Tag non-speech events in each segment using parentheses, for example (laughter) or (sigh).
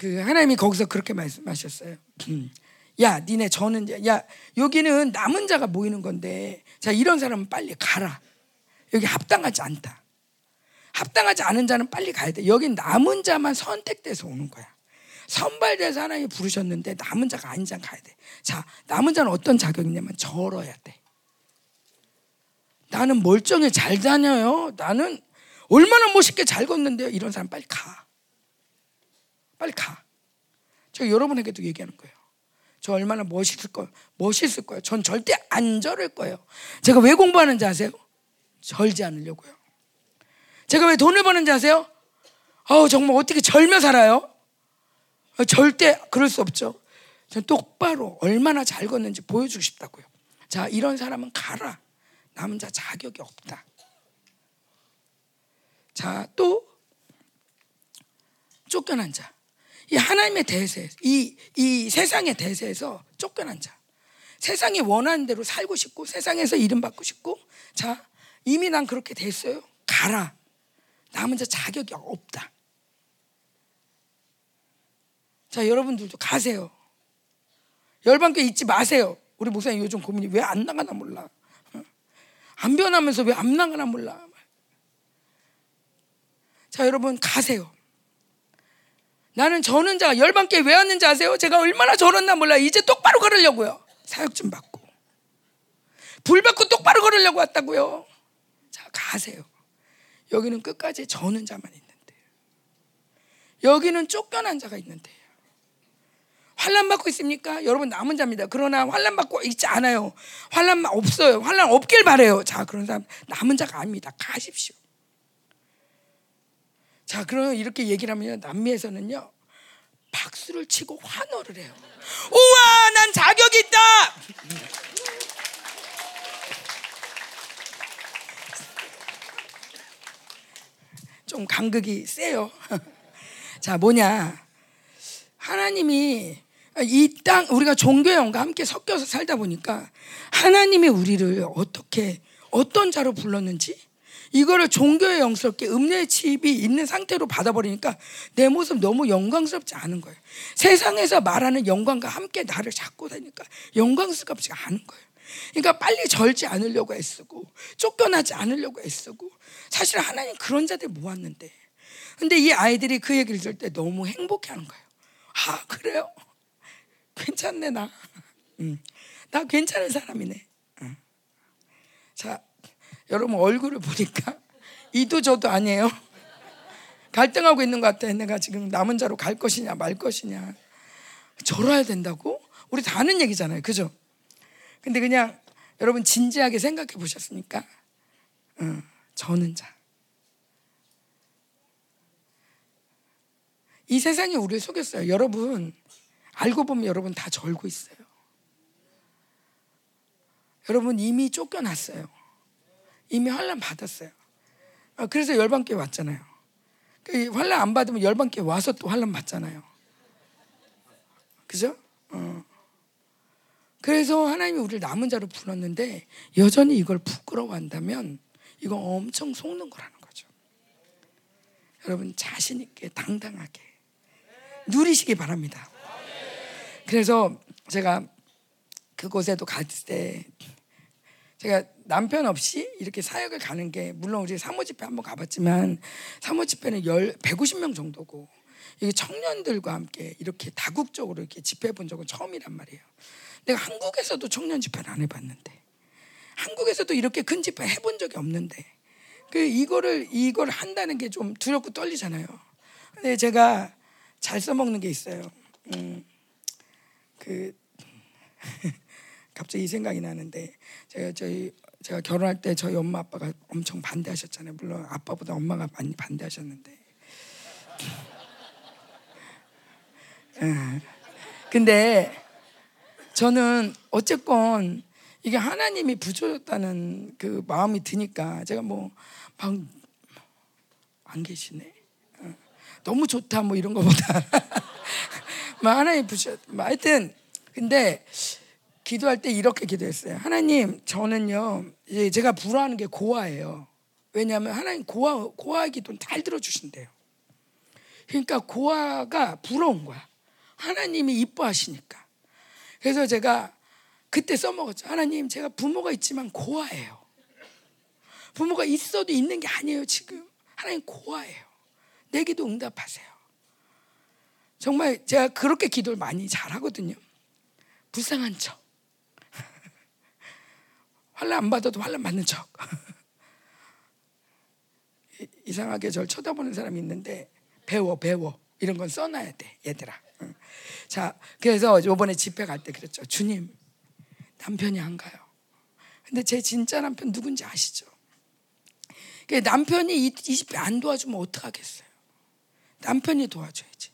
그 하나님이 거기서 그렇게 말씀하셨어요. 야, 니네 저는 야 여기는 남은 자가 모이는 건데 자 이런 사람은 빨리 가라. 여기 합당하지 않다. 합당하지 않은 자는 빨리 가야 돼. 여기 남은 자만 선택돼서 오는 거야. 선발돼서 하나님이 부르셨는데 남은 자가 아닌 자는 가야 돼. 자, 남은 자는 어떤 자격이냐면 절어야 돼. 나는 멀쩡히 잘 다녀요. 나는 얼마나 멋있게 잘 걷는데요. 이런 사람 빨리 가. 빨리 가. 제가 여러분에게도 얘기하는 거예요. 저 얼마나 멋있을 거예요. 멋있을 거예요. 전 절대 안 절을 거예요. 제가 왜 공부하는지 아세요? 절지 않으려고요. 제가 왜 돈을 버는지 아세요? 어 정말 어떻게 절며 살아요? 어, 절대 그럴 수 없죠. 전 똑바로 얼마나 잘 걷는지 보여주고 싶다고요. 자, 이런 사람은 가라. 남자 자격이 없다. 자, 또 쫓겨난 자. 이 하나님의 대세, 이, 이 세상의 대세에서 쫓겨난 자. 세상이 원하는 대로 살고 싶고 세상에서 이름 받고 싶고 자, 이미 난 그렇게 됐어요. 가라. 남은 자 자격이 없다. 자, 여러분들도 가세요. 열반교 잊지 마세요. 우리 목사님 요즘 고민이 왜 안 나가나 몰라. 안 변하면서 왜 안 나가나 몰라. 자, 여러분 가세요. 나는 저는 자 열반께 왜 왔는지 아세요? 제가 얼마나 저랬나 몰라. 이제 똑바로 걸으려고요. 사역 좀 받고. 불 받고 똑바로 걸으려고 왔다고요. 자, 가세요. 여기는 끝까지 저는 자만 있는데. 여기는 쫓겨난 자가 있는데. 환란 받고 있습니까? 여러분 남은 자입니다. 그러나 환란 받고 있지 않아요. 환란 없어요. 환란 없길 바래요. 자, 그런 사람 남은 자가 아닙니다. 가십시오. 자, 그러면 이렇게 얘기를 하면 남미에서는요. 박수를 치고 환호를 해요. 우와, 난 자격이 있다. 좀 간극이 세요. (laughs) 자, 뭐냐? 하나님이 이 땅 우리가 종교의 영과 함께 섞여서 살다 보니까 하나님이 우리를 어떻게 어떤 자로 불렀는지 이거를 종교의 영스럽게 음료의 칩이 있는 상태로 받아버리니까 내 모습 너무 영광스럽지 않은 거예요. 세상에서 말하는 영광과 함께 나를 잡고 다니까 영광스럽지 않은 거예요. 그러니까 빨리 절지 않으려고 애쓰고 쫓겨나지 않으려고 애쓰고 사실 하나님 그런 자들 모았는데 근데 이 아이들이 그 얘기를 들을 때 너무 행복해하는 거예요. 아 그래요? (laughs) 괜찮네 나. 응. 나 괜찮은 사람이네. 응. 자 여러분 얼굴을 보니까 (laughs) 이도 저도 아니에요. 갈등하고 있는 것 같아. 내가 지금 남은 자로 갈 것이냐 말 것이냐. 절어야 된다고? 우리 다 아는 얘기잖아요. 그죠? 근데 그냥 여러분 진지하게 생각해 보셨습니까? 응, 저는 자. 이 세상이 우리를 속였어요. 여러분, 알고 보면 여러분 다 절고 있어요. 여러분 이미 쫓겨났어요. 이미 환란 받았어요. 아, 그래서 열반께 왔잖아요. 그 환란 안 받으면 열반께 와서 또 환란 받잖아요. 그죠? 어. 그래서 하나님이 우리를 남은 자로 불렀는데 여전히 이걸 부끄러워한다면 이거 엄청 속는 거라는 거죠. 여러분 자신 있게 당당하게 누리시기 바랍니다. 그래서 제가 그곳에도 갔을 때 제가 남편 없이 이렇게 사역을 가는 게 물론 우리 사모 집회 한번 가봤지만 사모 집회는 열 150명 정도고 이게 청년들과 함께 이렇게 다국적으로 이렇게 집회 본 적은 처음이란 말이에요. 내가 한국에서도 청년 집회를 안 해봤는데 한국에서도 이렇게 큰 집회 해본 적이 없는데 그 이거를 이걸 한다는 게 좀 두렵고 떨리잖아요. 근데 제가 잘 써먹는 게 있어요. 음, 그 갑자기 이 생각이 나는데 제가 저희 제가 결혼할 때 저희 엄마 아빠가 엄청 반대하셨잖아요. 물론 아빠보다 엄마가 많이 반대하셨는데. 예. 근데 저는 어쨌건 이게 하나님이 부조였다는 그 마음이 드니까 제가 뭐 막 안 계시네. 어. 너무 좋다 뭐 이런 거보다 (laughs) 막 하나님 부셔. 하여튼 근데 기도할 때 이렇게 기도했어요. 하나님, 저는요, 제가 불화하는 게 고아예요. 왜냐하면 하나님 고아, 고아 기도는 잘 들어주신대요. 그러니까 고아가 부러운 거야. 하나님이 이뻐하시니까. 그래서 제가 그때 써먹었죠. 하나님, 제가 부모가 있지만 고아예요. 부모가 있어도 있는 게 아니에요, 지금. 하나님 고아예요. 내 기도 응답하세요. 정말 제가 그렇게 기도를 많이 잘하거든요. 불쌍한 척. 환란 안 받아도 환란 받는 척. (laughs) 이상하게 저를 쳐다보는 사람이 있는데 배워 배워 이런 건 써놔야 돼 얘들아. 자 그래서 이번에 집회 갈 때 그랬죠. 주님 남편이 안 가요. 근데 제 진짜 남편 누군지 아시죠? 남편이 이, 이 집회 안 도와주면 어떡하겠어요? 남편이 도와줘야지.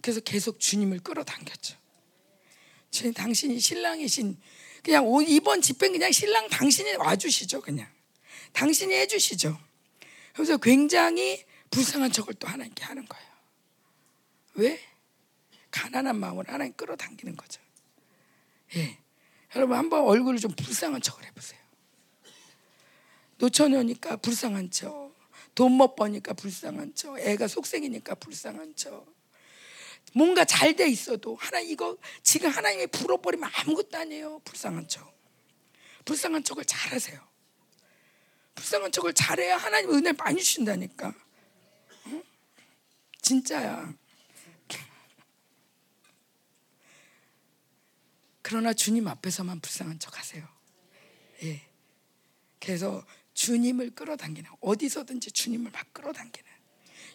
그래서 계속 주님을 끌어당겼죠. 당신이 신랑이신 그냥 이번 집회 그냥 신랑 당신이 와주시죠 그냥 당신이 해주시죠. 그래서 굉장히 불쌍한 척을 또 하나님께 하는 거예요. 왜? 가난한 마음을 하나님 끌어당기는 거죠. 예. 여러분 한번 얼굴을 좀 불쌍한 척을 해보세요. 노처녀니까 불쌍한 척, 돈 못 버니까 불쌍한 척, 애가 속생이니까 불쌍한 척. 뭔가 잘 돼 있어도 하나 이거 지금 하나님이 불어버리면 아무것도 아니에요. 불쌍한 척. 불쌍한 척을 잘하세요. 불쌍한 척을 잘해야 하나님 은혜 많이 주신다니까. 응? 진짜야. 그러나 주님 앞에서만 불쌍한 척 하세요. 예. 그래서 주님을 끌어당기는 어디서든지 주님을 막 끌어당기는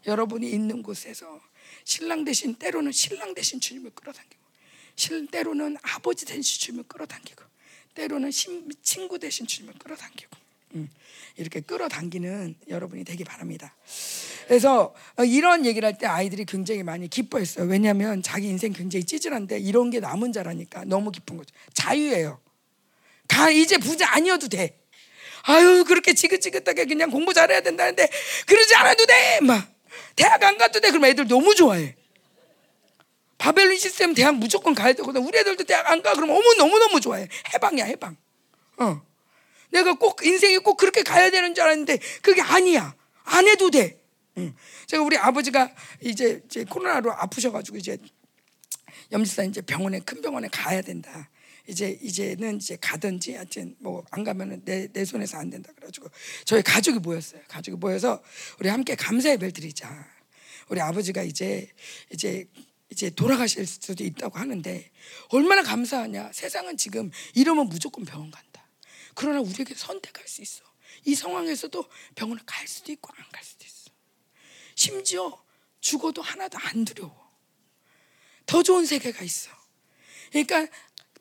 여러분이 있는 곳에서 신랑 대신 때로는 신랑 대신 주님을 끌어당기고 실 때로는 아버지 대신 주님을 끌어당기고 때로는 친구 대신 주님을 끌어당기고 음, 이렇게 끌어당기는 여러분이 되기 바랍니다. 그래서 어, 이런 얘기를 할 때 아이들이 굉장히 많이 기뻐했어요. 왜냐하면 자기 인생 굉장히 찌질한데 이런 게 남은 자라니까 너무 기쁜 거죠. 자유예요. 가 이제 부자 아니어도 돼. 아유 그렇게 지긋지긋하게 그냥 공부 잘해야 된다는데 그러지 않아도 돼. 막 대학 안 돼. 그럼 애들 너무 좋아해. 바벨론 시스템 대학 무조건 가야 되거든. 우리 애들도 대학 안 가. 그럼 어머 너무 너무 좋아해. 해방이야 해방. 어. 내가 꼭 인생이 꼭 그렇게 가야 되는 줄 알았는데 그게 아니야. 안 해도 돼. 응. 제가 우리 아버지가 이제, 이제 코로나로 아프셔가지고 이제 염지사 이제 병원에 큰 병원에 가야 된다. 이제 이제는 이제 가든지 하여튼 뭐 안 가면은 내, 내 손에서 안 된다 그래가지고 저희 가족이 모였어요. 가족이 모여서 우리 함께 감사 예배를 드리자. 우리 아버지가 이제 이제 이제 돌아가실 수도 있다고 하는데 얼마나 감사하냐. 세상은 지금 이러면 무조건 병원 간다. 그러나 우리에게 선택할 수 있어. 이 상황에서도 병원을 갈 수도 있고 안 갈 수도 있어. 심지어 죽어도 하나도 안 두려워. 더 좋은 세계가 있어. 그러니까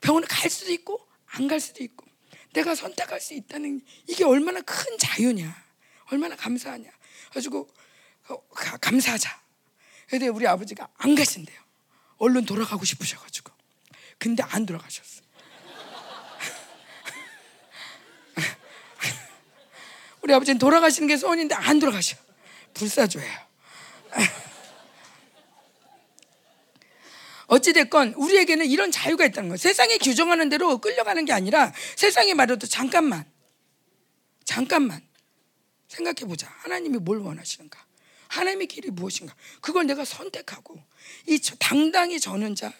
병원을 갈 수도 있고 안 갈 수도 있고 내가 선택할 수 있다는 이게 얼마나 큰 자유냐. 얼마나 감사하냐. 가지고 어, 감사하자. 근데 우리 아버지가 안 가신대요. 얼른 돌아가고 싶으셔가지고. 근데 안 돌아가셨어. (laughs) 우리 아버지는 돌아가시는 게 소원인데 안 돌아가셔. 불사조예요. (laughs) 어찌됐건 우리에게는 이런 자유가 있다는 거예요. 세상이 규정하는 대로 끌려가는 게 아니라 세상이 말해도 잠깐만, 잠깐만 생각해 보자. 하나님이 뭘 원하시는가? 하나님의 길이 무엇인가? 그걸 내가 선택하고 이 당당히 저는 자,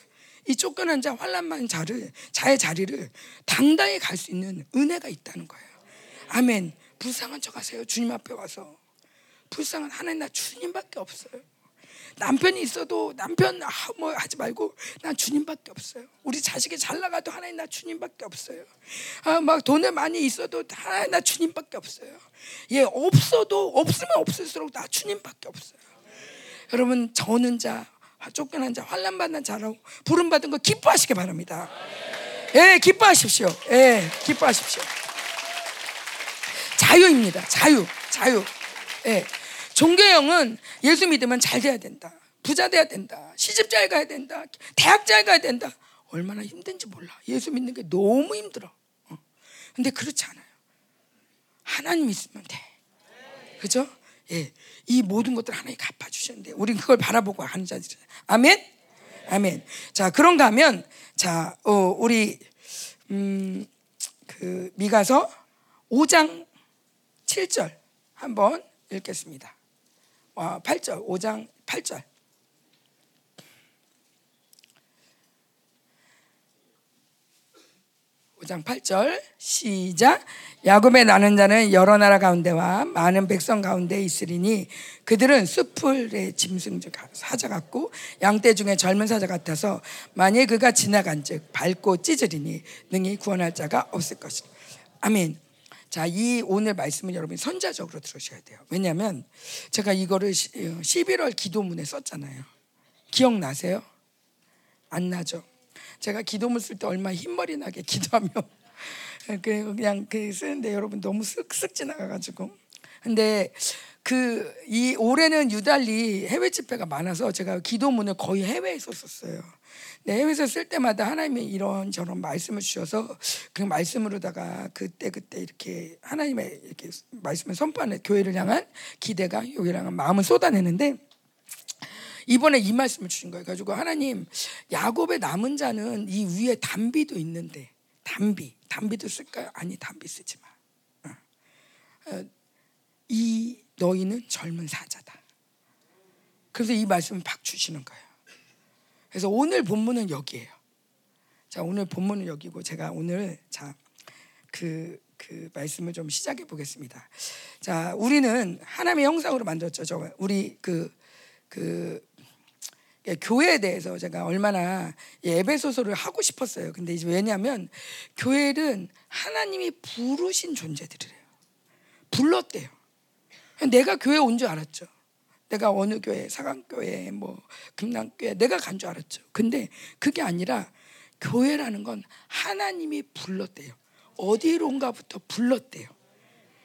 이 쫓겨난 자, 환란만 자를 자의 자리를 당당히 갈 수 있는 은혜가 있다는 거예요. 아멘. 불쌍한 척하세요. 주님 앞에 와서 불쌍한 하나님 나 주님밖에 없어요. 남편이 있어도 남편 아, 뭐 하지 말고 난 주님밖에 없어요. 우리 자식이 잘 나가도 하나님 나 주님밖에 없어요. 아, 막 돈에 많이 있어도 하나님 나 주님밖에 없어요. 예, 없어도 없으면 없을수록 나 주님밖에 없어요. 여러분 저는 자, 쫓겨난 자, 환란 받는 자라고 부름 받은 거 기뻐하시기 바랍니다. 예, 기뻐하십시오. 예, 기뻐하십시오. 자유입니다. 자유, 자유. 예. 종교형은 예수 믿으면 잘 돼야 된다. 부자 돼야 된다. 시집 잘 가야 된다. 대학 잘 가야 된다. 얼마나 힘든지 몰라. 예수 믿는 게 너무 힘들어. 어. 근데 그렇지 않아요. 하나님 있으면 돼. 그죠? 예. 이 모든 것들 하나님 갚아주셨는데, 우린 그걸 바라보고 하는 자들. 아멘? 아멘. 자, 그런가 하면, 자, 어, 우리, 음, 그, 미가서 5장 7절 한번 읽겠습니다. 8절, 5장 8절. 오장 8절. 시작. 야곱의 나는 자는 여러 나라 가운데와 많은 백성 가운데 있으리니 그들은 숲풀의 짐승 중 사자 같고 양떼 중에 젊은 사자 같아서 만일 그가 지나간즉 밟고 찢으리니 능히 구원할 자가 없을 것이라. 아멘. 자, 이 오늘 말씀은 여러분 선자적으로 들으셔야 돼요. 왜냐하면 제가 이거를 11월 기도문에 썼잖아요. 기억나세요? 안 나죠? 제가 기도문 쓸 때 얼마 흰머리 나게 (laughs) 기도하며 그 그냥 그 쓰는데 여러분 너무 쓱쓱 지나가가지고 근데 그 이 올해는 유달리 해외 집회가 많아서 제가 기도문을 거의 해외에서 썼어요. 네, 해외에서 쓸 때마다 하나님이 이런 저런 말씀을 주셔서 그 말씀으로다가 그때 그때 이렇게 하나님의 이렇게 말씀을 선포하는 교회를 향한 기대가 교회를 향한 마음을 쏟아내는데 이번에 이 말씀을 주신 거예요. 가지고 하나님 야곱의 남은 자는 이 위에 담비도 있는데 담비 담비도 쓸까요? 아니 담비 쓰지 마. 어. 어, 이 너희는 젊은 사자다. 그래서 이 말씀을 박 주시는 거예요. 그래서 오늘 본문은 여기에요. 자 오늘 본문은 여기고 제가 오늘 자 그 그 말씀을 좀 시작해 보겠습니다. 자, 우리는 하나님의 형상으로 만들었죠. 저 우리 그그 그 예, 교회에 대해서 제가 얼마나 예배소설을 하고 싶었어요. 근데 이제 왜냐하면 교회는 하나님이 부르신 존재들이래요. 불렀대요. 내가 교회 온 줄 알았죠. 내가 어느 교회, 사강교회, 뭐 금남교회 내가 간 줄 알았죠. 근데 그게 아니라 교회라는 건 하나님이 불렀대요. 어디론가부터 불렀대요.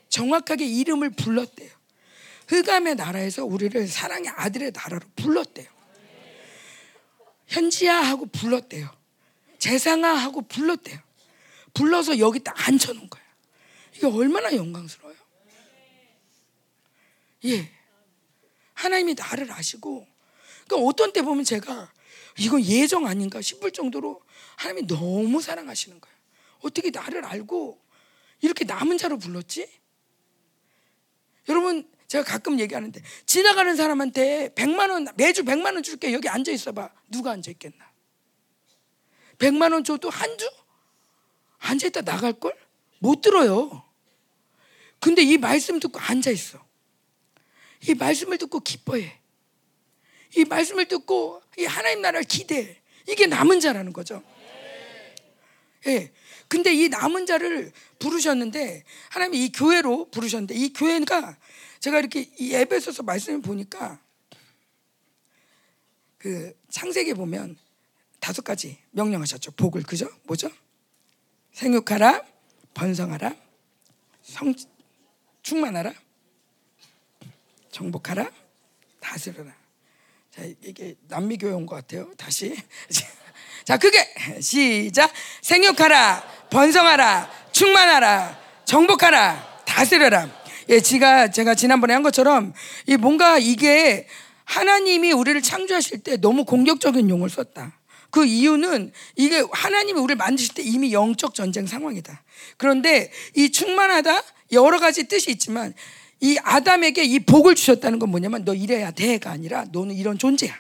정확하게 이름을 불렀대요. 흑암의 나라에서 우리를 사랑의 아들의 나라로 불렀대요. 현지야 하고 불렀대요. 재상아 하고 불렀대요. 불러서 여기다 앉혀놓은 거예요. 이게 얼마나 영광스러워요. 예. 하나님이 나를 아시고, 그러니까 어떤 때 보면 제가 이건 예정 아닌가 싶을 정도로 하나님이 너무 사랑하시는 거예요. 어떻게 나를 알고 이렇게 남은 자로 불렀지? 여러분, 제가 가끔 얘기하는데 지나가는 사람한테 100만 원 매주 100만 원 줄게 여기 앉아 있어 봐. 누가 앉아 있겠나? 100만 원 줘도 한 주? 앉아 있다 나갈 걸? 못 들어요. 근데 이 말씀 듣고 앉아 있어. 이 말씀을 듣고 기뻐해. 이 말씀을 듣고 이 하나님 나라를 기대해. 이게 남은 자라는 거죠. 예. 근데 이 남은 자를 부르셨는데 하나님이 이 교회로 부르셨는데 이 교회가 제가 이렇게 이 에베소서 말씀을 보니까 그 창세기 보면 다섯 가지 명령하셨죠. 복을 그죠? 뭐죠? 생육하라, 번성하라, 성 충만하라, 정복하라, 다스려라. 자, 이게 남미 교회 온 것 같아요. 다시. (laughs) 자, 그게 시작. 생육하라, 번성하라, 충만하라, 정복하라, 다스려라. 예, 제가 제가 지난번에 한 것처럼 이 뭔가 이게 하나님이 우리를 창조하실 때 너무 공격적인 용어를 썼다. 그 이유는 이게 하나님이 우리를 만드실 때 이미 영적 전쟁 상황이다. 그런데 이 충만하다 여러 가지 뜻이 있지만 이 아담에게 이 복을 주셨다는 건 뭐냐면 너 이래야 돼가 아니라 너는 이런 존재야.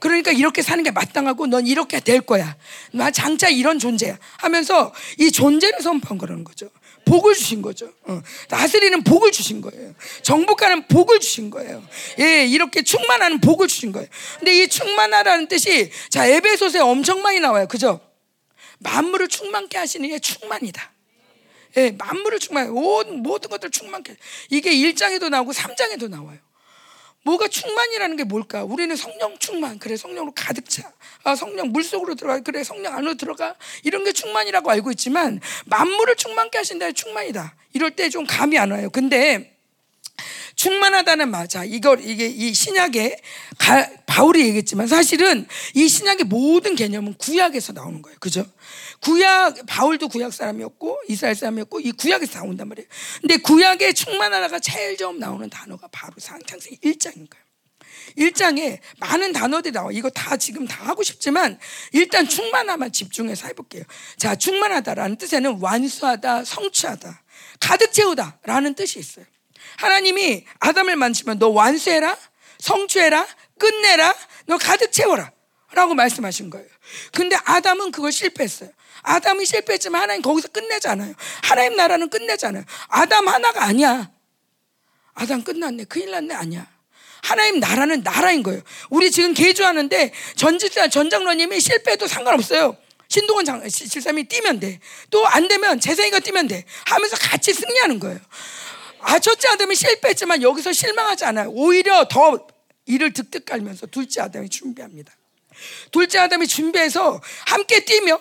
그러니까 이렇게 사는 게 마땅하고 넌 이렇게 될 거야. 나 장차 이런 존재야. 하면서 이 존재를 선포한 거라는 거죠. 복을 주신 거죠. 어. 다스리는 복을 주신 거예요. 정복하는 복을 주신 거예요. 예, 이렇게 충만하는 복을 주신 거예요. 근데 이 충만하라는 뜻이 자 에베소서에 엄청 많이 나와요. 그죠? 만물을 충만케 하시는 게 충만이다. 예, 만물을 충만, 온 모든 것들 충만케. 이게 1장에도 나오고 3장에도 나와요. 뭐가 충만이라는 게 뭘까? 우리는 성령 충만. 그래, 성령으로 가득 차. 아, 성령 물속으로 들어가. 그래, 성령 안으로 들어가. 이런 게 충만이라고 알고 있지만, 만물을 충만케 하신다. 충만이다. 이럴 때 좀 감이 안 와요. 근데, 충만하다는 맞아. 이걸 이게 이 신약에 가, 바울이 얘기했지만 사실은 이 신약의 모든 개념은 구약에서 나오는 거예요. 그죠? 구약 바울도 구약 사람이었고 이스라엘 사람이었고 이 구약에서 나온단 말이에요. 근데 구약에 충만하다가 제일 처음 나오는 단어가 바로 창세기 1장인 거예요. 1장에 많은 단어들이 나와. 이거 다 지금 다 하고 싶지만 일단 충만함만 집중해서 해볼게요. 자, 충만하다라는 뜻에는 완수하다, 성취하다, 가득 채우다라는 뜻이 있어요. 하나님이 아담을 만지면 너 완수해라, 성취해라, 끝내라, 너 가득 채워라. 라고 말씀하신 거예요. 근데 아담은 그걸 실패했어요. 아담이 실패했지만 하나님 거기서 끝내잖아요. 하나님 나라는 끝내잖아요. 아담 하나가 아니야. 아담 끝났네. 큰일 났네. 아니야. 하나님 나라는 나라인 거예요. 우리 지금 개주하는데 전지사 전장로님이 실패해도 상관없어요. 신동원 장, 실삼이 뛰면 돼. 또 안 되면 재성이가 뛰면 돼. 하면서 같이 승리하는 거예요. 아, 첫째 아담이 실패했지만 여기서 실망하지 않아요. 오히려 더 이를 득득 깔면서 둘째 아담이 준비합니다. 둘째 아담이 준비해서 함께 뛰며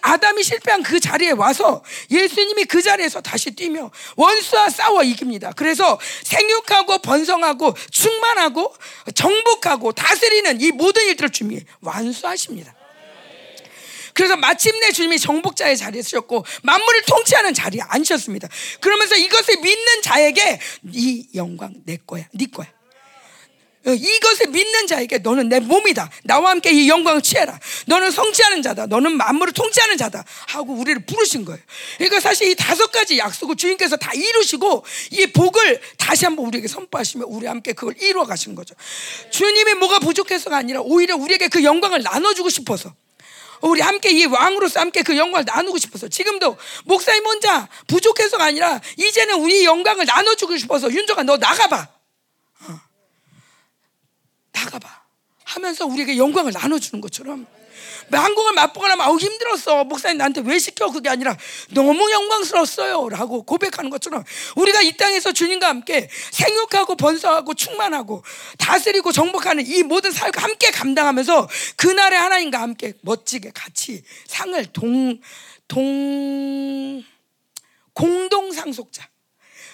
아담이 실패한 그 자리에 와서 예수님이 그 자리에서 다시 뛰며 원수와 싸워 이깁니다. 그래서 생육하고 번성하고 충만하고 정복하고 다스리는 이 모든 일들을 주님이 완수하십니다. 그래서 마침내 주님이 정복자의 자리에 쓰셨고 만물을 통치하는 자리에 앉으셨습니다. 그러면서 이것을 믿는 자에게 이 영광 내 거야, 네 거야. 어, 이것을 믿는 자에게 너는 내 몸이다. 나와 함께 이 영광을 취해라. 너는 성취하는 자다. 너는 만물을 통치하는 자다. 하고 우리를 부르신 거예요. 그러니까 사실 이 다섯 가지 약속을 주님께서 다 이루시고 이 복을 다시 한번 우리에게 선포하시며 우리 함께 그걸 이루어 가신 거죠. 주님이 뭐가 부족해서가 아니라 오히려 우리에게 그 영광을 나눠주고 싶어서 우리 함께 이 왕으로서 함께 그 영광을 나누고 싶어서 지금도 목사님 혼자 부족해서가 아니라 이제는 우리 영광을 나눠주고 싶어서 윤정아 너 나가봐. 어. 나가봐. 하면서 우리에게 영광을 나눠주는 것처럼 한국을 맛보거나 막 힘들었어. 목사님 나한테 왜 시켜? 그게 아니라 너무 영광스러웠어요. 라고 고백하는 것처럼 우리가 이 땅에서 주님과 함께 생육하고 번성하고 충만하고 다스리고 정복하는 이 모든 사역을 함께 감당하면서 그날의 하나님과 함께 멋지게 같이 상을 동, 동, 공동 상속자.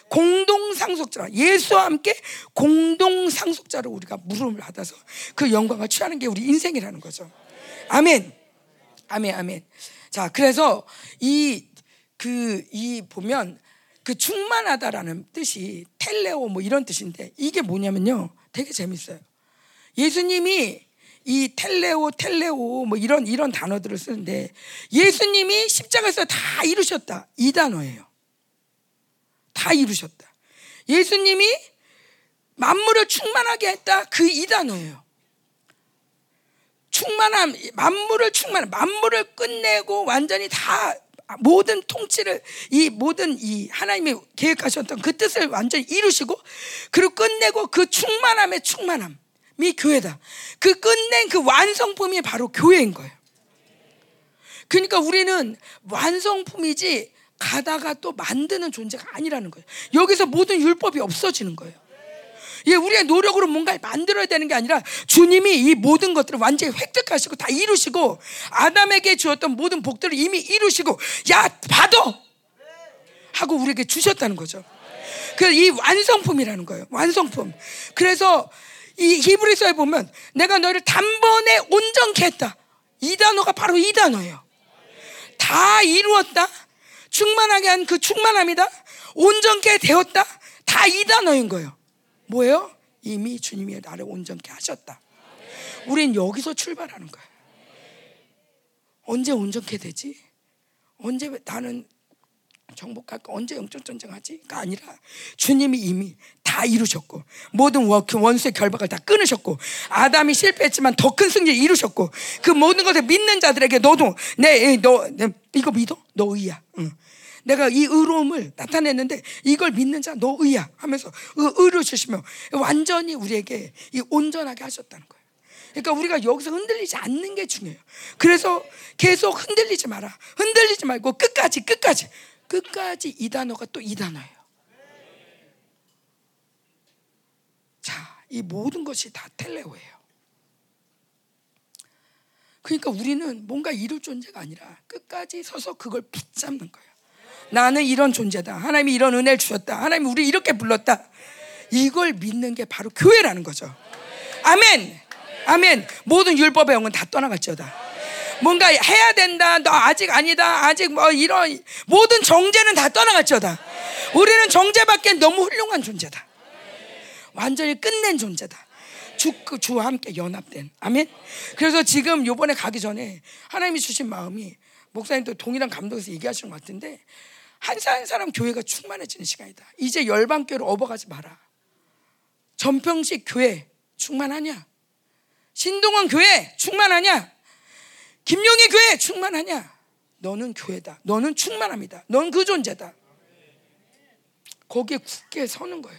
공동 상속자라 예수와 함께 공동 상속자로 우리가 물음을 받아서 그 영광을 취하는 게 우리 인생이라는 거죠. 아멘. 아멘, 아멘. 자, 그래서 이, 그, 이 보면 그 충만하다라는 뜻이 텔레오 뭐 이런 뜻인데 이게 뭐냐면요. 되게 재밌어요. 예수님이 이 텔레오, 텔레오 뭐 이런 이런 단어들을 쓰는데 예수님이 십자가에서 다 이루셨다. 이 단어예요. 다 이루셨다. 예수님이 만물을 충만하게 했다. 그 이 단어예요. 충만함, 만물을 충만, 만물을 끝내고 완전히 다 모든 통치를 이 모든 이 하나님이 계획하셨던 그 뜻을 완전히 이루시고 그리고 끝내고 그 충만함의 충만함이 교회다. 그 끝낸 그 완성품이 바로 교회인 거예요. 그러니까 우리는 완성품이지 가다가 또 만드는 존재가 아니라는 거예요. 여기서 모든 율법이 없어지는 거예요. 예, 우리의 노력으로 뭔가를 만들어야 되는 게 아니라 주님이 이 모든 것들을 완전히 획득하시고 다 이루시고 아담에게 주었던 모든 복들을 이미 이루시고 야 받아 하고 우리에게 주셨다는 거죠. 그이 완성품이라는 거예요. 완성품. 그래서 이 히브리서에 보면 내가 너를 단번에 온전케 했다. 이 단어가 바로 이 단어예요. 다 이루었다. 충만하게 한 그 충만함이다. 온전케 되었다. 다 이 단어인 거예요. 뭐예요? 이미 주님이 나를 온전케 하셨다. 우린 여기서 출발하는 거야. 언제 온전케 되지? 언제 나는 정복할까? 언제 영적 전쟁하지?가 아니라 주님이 이미 다 이루셨고 모든 원수의 결박을 다 끊으셨고 아담이 실패했지만 더 큰 승리를 이루셨고 그 모든 것을 믿는 자들에게 너도 내너 이거 믿어? 너 의야. 응. 내가 이 의로움을 나타냈는데 이걸 믿는 자 너 의야 하면서 의로 주시며 완전히 우리에게 이 온전하게 하셨다는 거예요. 그러니까 우리가 여기서 흔들리지 않는 게 중요해요. 그래서 계속 흔들리지 마라. 흔들리지 말고 끝까지 끝까지 끝까지 이 단어가 또 이 단어예요. 자, 이 모든 것이 다 텔레오예요. 그러니까 우리는 뭔가 이룰 존재가 아니라 끝까지 서서 그걸 붙잡는 거예요. 나는 이런 존재다. 하나님이 이런 은혜를 주셨다. 하나님이 우리 이렇게 불렀다. 이걸 믿는 게 바로 교회라는 거죠. 아멘. 아멘. 모든 율법의 영은 다 떠나갔죠다. 뭔가 해야 된다. 너 아직 아니다. 아직 뭐 이런 모든 정죄는 다 떠나갔죠다. 우리는 정죄밖에 너무 훌륭한 존재다. 완전히 끝낸 존재다. 주, 그 주와 함께 연합된. 아멘. 그래서 지금 요번에 가기 전에 하나님이 주신 마음이 목사님도 동일한 감동에서 얘기하시는 것 같은데 한 사람 한 사람 교회가 충만해지는 시간이다. 이제 열방교로 업어가지 마라. 전평식 교회 충만하냐? 신동원 교회 충만하냐? 김용희 교회 충만하냐? 너는 교회다. 너는 충만합니다. 넌 그 존재다. 거기에 굳게 서는 거예요.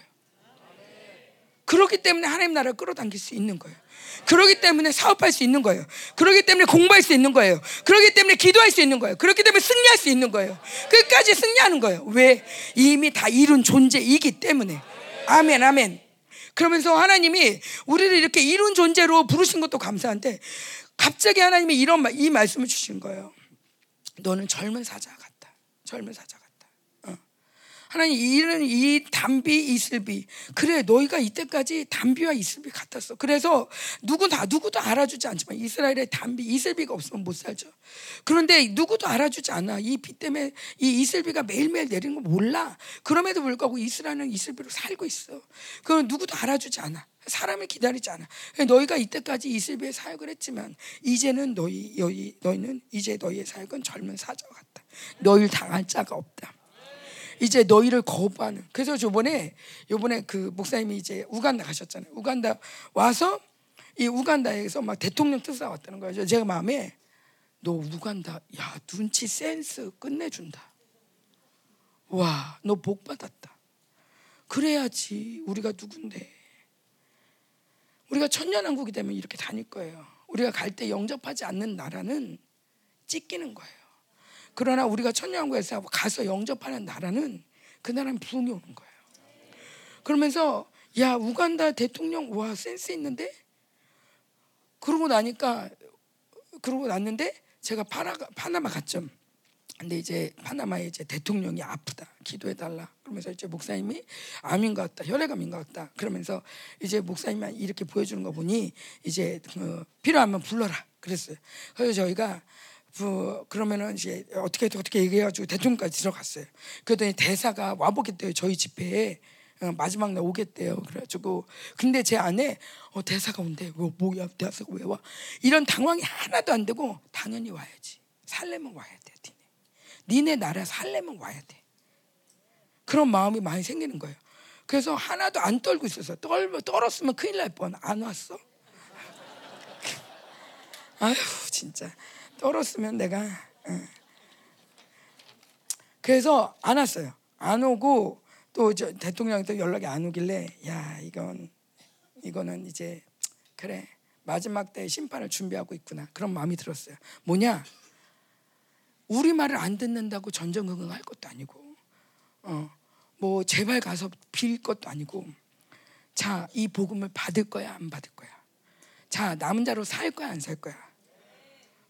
그렇기 때문에 하나님 나라를 끌어당길 수 있는 거예요. 그렇기 때문에 사업할 수 있는 거예요. 그렇기 때문에 공부할 수 있는 거예요. 그렇기 때문에 기도할 수 있는 거예요. 그렇기 때문에 승리할 수 있는 거예요. 끝까지 승리하는 거예요. 왜? 이미 다 이룬 존재이기 때문에. 아멘, 아멘. 그러면서 하나님이 우리를 이렇게 이룬 존재로 부르신 것도 감사한데 갑자기 하나님이 이런 이 말씀을 주신 거예요. 너는 젊은 사자 같다. 젊은 사자. 하나님 이는 이 담비 이슬비 그래 너희가 이때까지 담비와 이슬비 같았어. 그래서 누구나 누구도 알아주지 않지만 이스라엘의 담비 이슬비가 없으면 못 살죠. 그런데 누구도 알아주지 않아. 이 비 때문에 이 이슬비가 매일매일 내리는 거 몰라. 그럼에도 불구하고 이스라엘은 이슬비로 살고 있어. 그건 누구도 알아주지 않아. 사람을 기다리지 않아. 너희가 이때까지 이슬비의 사역을 했지만 이제는 너희 너희 너희는 이제 너희의 사역은 젊은 사자와 같다. 너희를 당할 자가 없다. 이제 너희를 거부하는. 그래서 저번에 요번에 그 목사님이 이제 우간다 가셨잖아요. 우간다 와서 이 우간다에서 막 대통령 뜻사 왔다는 거예요. 제가 마음에 너 우간다 야 눈치 센스 끝내준다. 와 너 복 받았다. 그래야지 우리가 누군데. 우리가 천년왕국이 되면 이렇게 다닐 거예요. 우리가 갈 때 영접하지 않는 나라는 찢기는 거예요. 그러나 우리가 천년왕국에서 가서 영접하는 나라는 그 나라는 부흥이 오는 거예요. 그러면서 야 우간다 대통령 와 센스 있는데? 그러고 나니까 그러고 났는데 제가 파나, 파나마 갔죠. 근데 이제 파나마에 이제 대통령이 아프다 기도해 달라. 그러면서 이제 목사님이 암인 것 같다 혈액암인 것 같다. 그러면서 이제 목사님이 이렇게 보여주는 거 보니 이제 그 필요하면 불러라. 그랬어요. 그래서 저희가 그 그러면은 이제 어떻게 어떻게 얘기해가지고 대통령까지 들어갔어요. 그랬더니 대사가 와보겠대요 저희 집회에 어, 마지막 날 오겠대요. 그래가지고 근데 제 안에 어, 대사가 온대. 뭐 뭐야 대사가 왜 와? 이런 당황이 하나도 안 되고 당연히 와야지. 살려면 와야 돼. 니네. 니네 나라 살려면 와야 돼. 그런 마음이 많이 생기는 거예요. 그래서 하나도 안 떨고 있어서 떨 떨었으면 큰일 날 뻔. 안 왔어. (laughs) 아휴 진짜. 떨었으면 내가 예. 그래서 안 왔어요. 안 오고 또 대통령한테 연락이 안 오길래 야 이건 이거는 이제 그래 마지막 때 심판을 준비하고 있구나 그런 마음이 들었어요. 뭐냐 우리 말을 안 듣는다고 전전긍긍할 것도 아니고 어뭐 제발 가서 빌 것도 아니고 자 이 복음을 받을 거야 안 받을 거야 자 남은 자로 살 거야 안 살 거야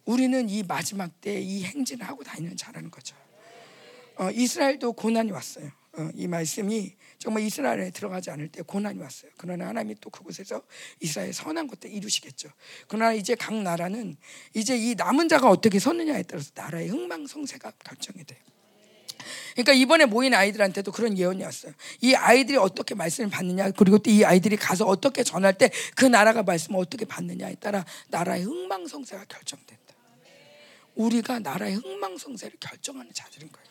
우리는 이 마지막 때 이 행진을 하고 다니는 자라는 거죠. 어, 이스라엘도 고난이 왔어요. 어, 이 말씀이 정말 이스라엘에 들어가지 않을 때 고난이 왔어요. 그러나 하나님이 또 그곳에서 이스라엘 선한 것들 이루시겠죠. 그러나 이제 각 나라는 이제 이 남은 자가 어떻게 섰느냐에 따라서 나라의 흥망성쇠가 결정이 돼요. 그러니까 이번에 모인 아이들한테도 그런 예언이 왔어요. 이 아이들이 어떻게 말씀을 받느냐, 그리고 또 이 아이들이 가서 어떻게 전할 때 그 나라가 말씀을 어떻게 받느냐에 따라 나라의 흥망성쇠가 결정된다. 우리가 나라의 흥망성쇠를 결정하는 자들인 거예요.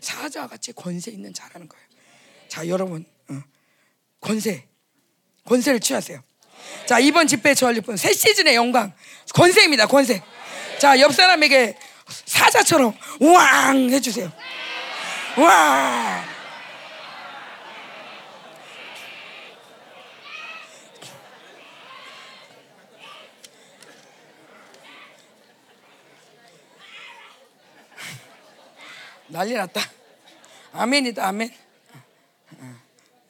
사자와 같이 권세 있는 자라는 거예요. 자, 여러분, 어. 권세, 권세를 취하세요. 자, 이번 집회 분, 새 시즌의 영광, 권세입니다, 권세. 자, 옆 사람에게 사자처럼 우왕 해주세요. 우왕! 난리 났다. 아멘이다, 아멘.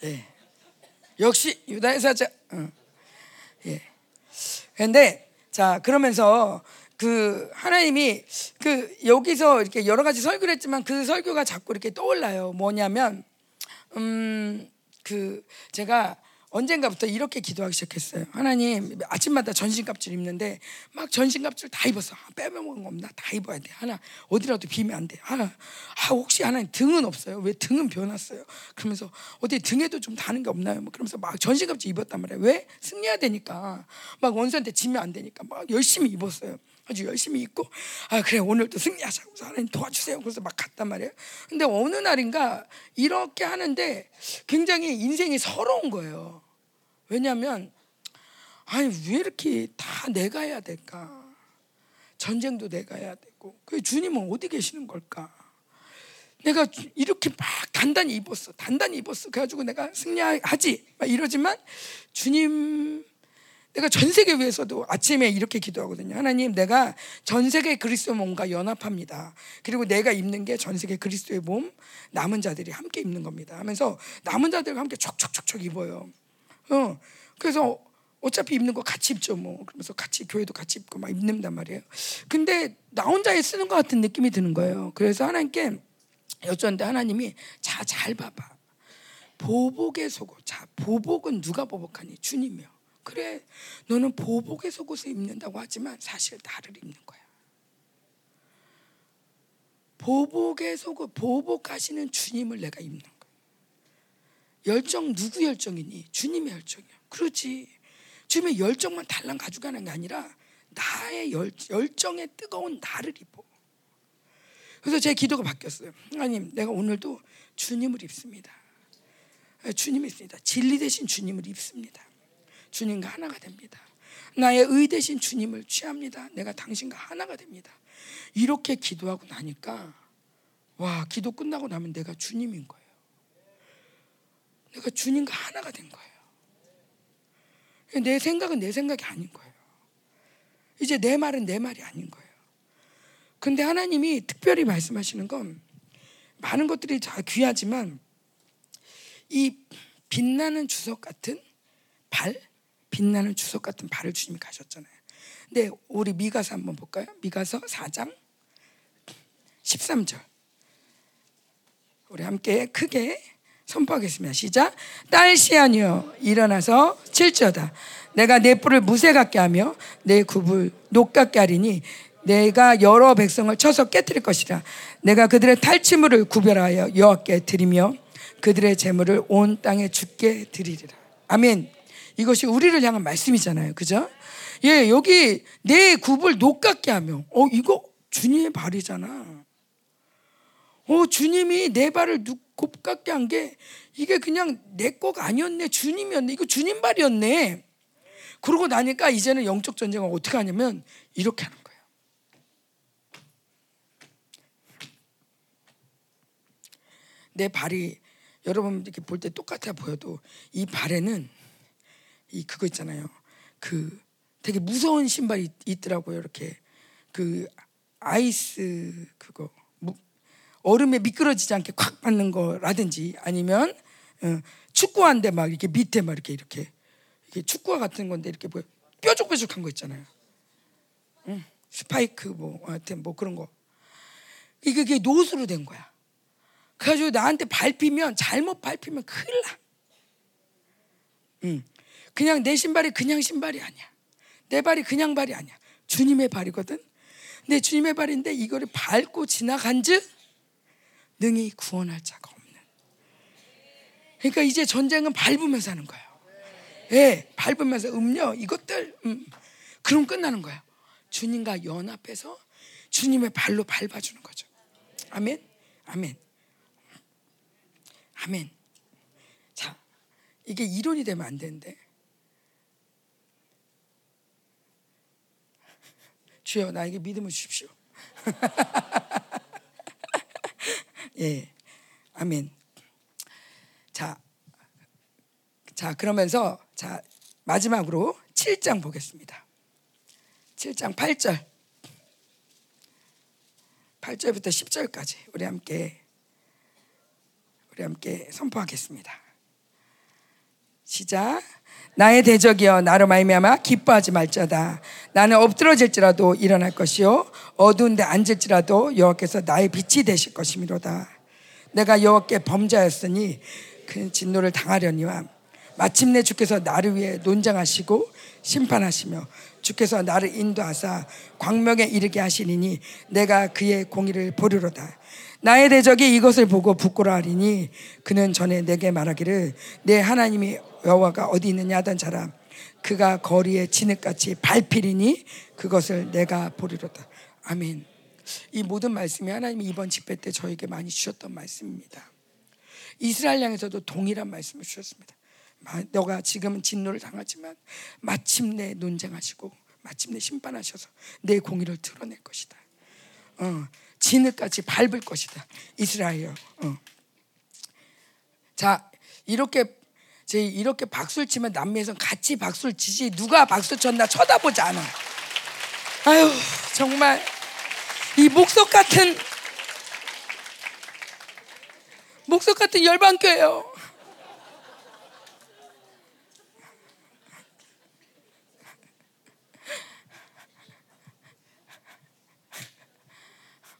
예. 역시 유다의 사자. 예. 근데 자 그러면서 그 하나님이 그 여기서 이렇게 여러 가지 설교를 했지만 그 설교가 자꾸 이렇게 떠올라요. 뭐냐면 음 그 제가 언젠가부터 이렇게 기도하기 시작했어요. 하나님 아침마다 전신갑질 입는데 막 전신갑질 다 입었어. 아, 빼먹은 거 없나? 다 입어야 돼. 하나 어디라도 비면 안 돼. 하나 아 혹시 하나님 등은 없어요? 왜 등은 변했어요? 그러면서 어디 등에도 좀 다는 게 없나요? 뭐 그러면서 막 전신갑질 입었단 말이에요. 왜 승리해야 되니까 막 원수한테 지면 안 되니까 막 열심히 입었어요. 아주 열심히 입고 아 그래 오늘도 승리하자고 하나님 도와주세요. 그래서 막 갔단 말이에요. 근데 어느 날인가 이렇게 하는데 굉장히 인생이 서러운 거예요. 왜냐하면 아니 왜 이렇게 다 내가 해야 될까? 전쟁도 내가 해야 되고 그 주님은 어디 계시는 걸까? 내가 이렇게 막 단단히 입었어, 단단히 입었어. 그래가지고 내가 승리하지 막 이러지만 주님 내가 전 세계 위해서도 아침에 이렇게 기도하거든요. 하나님, 내가 전 세계 그리스도 몸과 연합합니다. 그리고 내가 입는 게 전 세계 그리스도의 몸, 남은 자들이 함께 입는 겁니다. 하면서 남은 자들과 함께 촉촉촉촉 입어요. 어, 그래서 어차피 입는 거 같이 입죠, 뭐. 그러면서 같이 교회도 같이 입고 막 입는단 말이에요. 근데 나 혼자 쓰는 것 같은 느낌이 드는 거예요. 그래서 하나님께 여쭈었는데 하나님이 자, 잘 봐봐. 보복의 속옷. 자, 보복은 누가 보복하니? 주님이요. 그래, 너는 보복의 속옷을 입는다고 하지만 사실 나를 입는 거야. 보복의 속옷, 보복하시는 주님을 내가 입는 거야. 열정 누구 열정이니? 주님의 열정이야. 그렇지. 주님의 열정만 달랑 가져가는 게 아니라 나의 열, 열정에 뜨거운 나를 입어. 그래서 제 기도가 바뀌었어요. 하나님, 내가 오늘도 주님을 입습니다. 주님을 입습니다. 진리 대신 주님을 입습니다. 주님과 하나가 됩니다. 나의 의 대신 주님을 취합니다. 내가 당신과 하나가 됩니다. 이렇게 기도하고 나니까 와 기도 끝나고 나면 내가 주님인 거예요. 내가 주님과 하나가 된 거예요. 내 생각은 내 생각이 아닌 거예요. 이제 내 말은 내 말이 아닌 거예요. 근데 하나님이 특별히 말씀하시는 건 많은 것들이 다 귀하지만 이 빛나는 주석 같은 발, 빛나는 주석 같은 발을 주님이 가셨잖아요. 근데 우리 미가서 한번 볼까요? 미가서 4장 13절. 우리 함께 크게 선포하겠습니다. 시작. 딸 시아니여 일어나서 칠지어다. 내가 내 뿔을 무쇠 같게 하며 내 굽을 녹 같게 하리니 내가 여러 백성을 쳐서 깨뜨릴 것이라. 내가 그들의 탈취물을 구별하여 여호와께 드리며 그들의 재물을 온 땅에 죽게 드리리라. 아멘. 이것이 우리를 향한 말씀이잖아요. 그죠? 예, 여기 내 굽을 녹같게 하며, 어, 이거 주님의 발이잖아. 어, 주님이 내 발을 곱같게 한 게 이게 그냥 내 거가 아니었네. 주님이었네. 이거 주님 발이었네. 그러고 나니까 이제는 영적 전쟁을 어떻게 하냐면 이렇게 하는 거예요. 내 발이 여러분 이렇게 볼 때 똑같아 보여도 이 발에는 이 그거 있잖아요. 그 되게 무서운 신발이 있더라고요. 이렇게 그 아이스 그거 얼음에 미끄러지지 않게 콱 받는 거라든지 아니면 어, 축구화인데 막 이렇게 밑에 막 이렇게 이렇게 이게 축구화 같은 건데 이렇게 뭐 뾰족뾰족한 거 있잖아요. 응. 스파이크 뭐 하여튼 뭐 그런 거 이게, 이게 노수로 된 거야. 그래가지고 나한테 밟히면 잘못 밟히면 큰일 나. 응. 그냥 내 신발이 그냥 신발이 아니야. 내 발이 그냥 발이 아니야. 주님의 발이거든. 내 주님의 발인데 이거를 밟고 지나간즉 능히 구원할 자가 없는. 그러니까 이제 전쟁은 밟으면서 하는 거예요. 예, 밟으면서 음료 이것들 음, 그럼 끝나는 거예요. 주님과 연합해서 주님의 발로 밟아주는 거죠. 아멘, 아멘, 아멘. 자, 이게 이론이 되면 안 되는데 주여 나에게 믿음을 주십시오. (laughs) 예, 아멘. 자, 자 그러면서 자 마지막으로 7장 보겠습니다. 7장 8절, 8절부터 10절까지 우리 함께 우리 함께 선포하겠습니다. 시작. 나의 대적이여 나로 말미암아 기뻐하지 말자다. 나는 엎드러질지라도 일어날 것이요 어두운데 앉을지라도 여호와께서 나의 빛이 되실 것이미로다. 내가 여호와께 범죄하였으니 그 진노를 당하려니와 마침내 주께서 나를 위해 논장하시고 심판하시며 주께서 나를 인도하사 광명에 이르게 하시리니 내가 그의 공의를 보리로다. 나의 대적이 이것을 보고 부끄러워하리니 그는 전에 내게 말하기를 내 하나님이 여호와가 어디 있느냐 하던 자라 그가 거리에 진흙같이 밟히리니 그것을 내가 보리로다. 아멘. 이 모든 말씀이 하나님이 이번 집회 때 저에게 많이 주셨던 말씀입니다. 이스라엘 향에서도 동일한 말씀을 주셨습니다. 너가 지금은 진노를 당하지만 마침내 논쟁하시고 마침내 심판하셔서 내 공의를 드러낼 것이다. 어, 진흙같이 밟을 것이다. 이스라엘. 어. 자 이렇게 제 이렇게 박수를 치면 남미에서 같이 박수를 치지 누가 박수 쳤나 쳐다보지 않아. 아유 정말 이 목석 같은 목석 같은 열방교예요.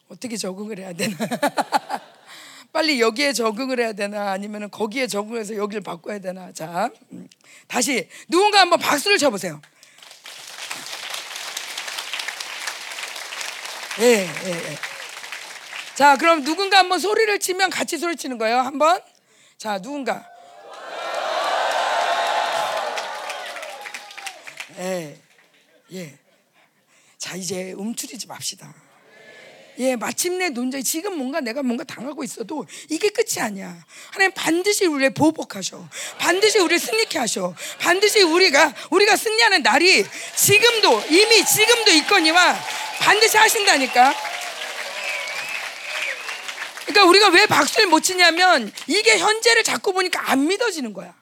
어떻게 적응을 해야 되나? (laughs) 빨리 여기에 적응을 해야 되나? 아니면 거기에 적응해서 여기를 바꿔야 되나? 자, 음. 다시 누군가 한번 박수를 쳐보세요. 예, 예, 예. 자, 그럼 누군가 한번 소리를 치면 같이 소리 치는 거예요. 한번. 자, 누군가. 예, 예. 자, 이제 움츠리지 맙시다. 예, 마침내 논쟁 지금 뭔가 내가 뭔가 당하고 있어도 이게 끝이 아니야. 하나님 반드시 우리를 보복하셔. 반드시 우리를 승리케 하셔. 반드시 우리가 우리가 승리하는 날이 지금도 이미 지금도 있거니와 반드시 하신다니까. 그러니까 우리가 왜 박수를 못 치냐면 이게 현재를 자꾸 보니까 안 믿어지는 거야.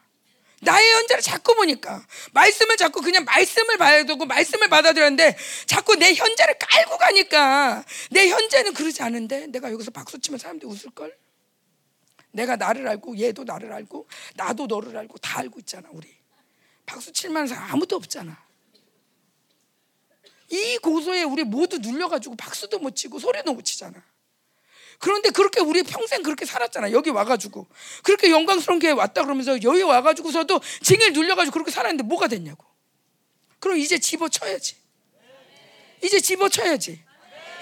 나의 현재를 자꾸 보니까 말씀을 자꾸 그냥 말씀을 봐야 되고 말씀을 받아들였는데 자꾸 내 현재를 깔고 가니까 내 현재는 그러지 않은데 내가 여기서 박수 치면 사람들이 웃을 걸. 내가 나를 알고 얘도 나를 알고 나도 너를 알고 다 알고 있잖아 우리. 박수 칠 만한 사람 아무도 없잖아. 이 고소에 우리 모두 눌려가지고 박수도 못 치고 소리도 못 치잖아. 그런데 그렇게 우리 평생 그렇게 살았잖아. 여기 와가지고. 그렇게 영광스러운 교회 왔다 그러면서 여기 와가지고서도 징을 눌려가지고 그렇게 살았는데 뭐가 됐냐고. 그럼 이제 집어쳐야지. 이제 집어쳐야지.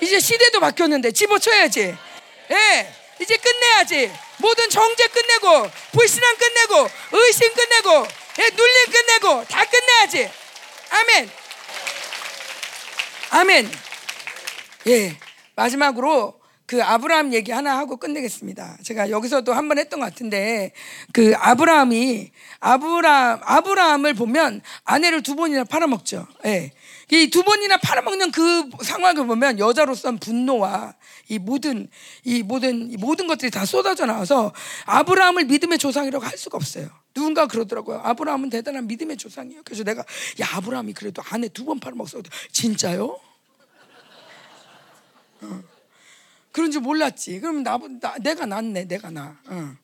이제 시대도 바뀌었는데 집어쳐야지. 예. 이제 끝내야지. 모든 정제 끝내고, 불신앙 끝내고, 의심 끝내고, 예, 눌림 끝내고, 다 끝내야지. 아멘. 아멘. 예. 마지막으로 그 아브라함 얘기 하나 하고 끝내겠습니다. 제가 여기서도 한 번 했던 것 같은데 그 아브라함이 아브라함 아브라함을 보면 아내를 두 번이나 팔아먹죠. 예. 이 두 번이나 팔아먹는 그 상황을 보면 여자로서는 분노와 이 모든 이 모든 이 모든 것들이 다 쏟아져 나와서 아브라함을 믿음의 조상이라고 할 수가 없어요. 누군가 그러더라고요. 아브라함은 대단한 믿음의 조상이에요. 그래서 내가 야 아브라함이 그래도 아내 두 번 팔아먹었어. 진짜요? 어. 그런 줄 몰랐지. 그러면 나, 나 내가 낫네, 내가 나. 어.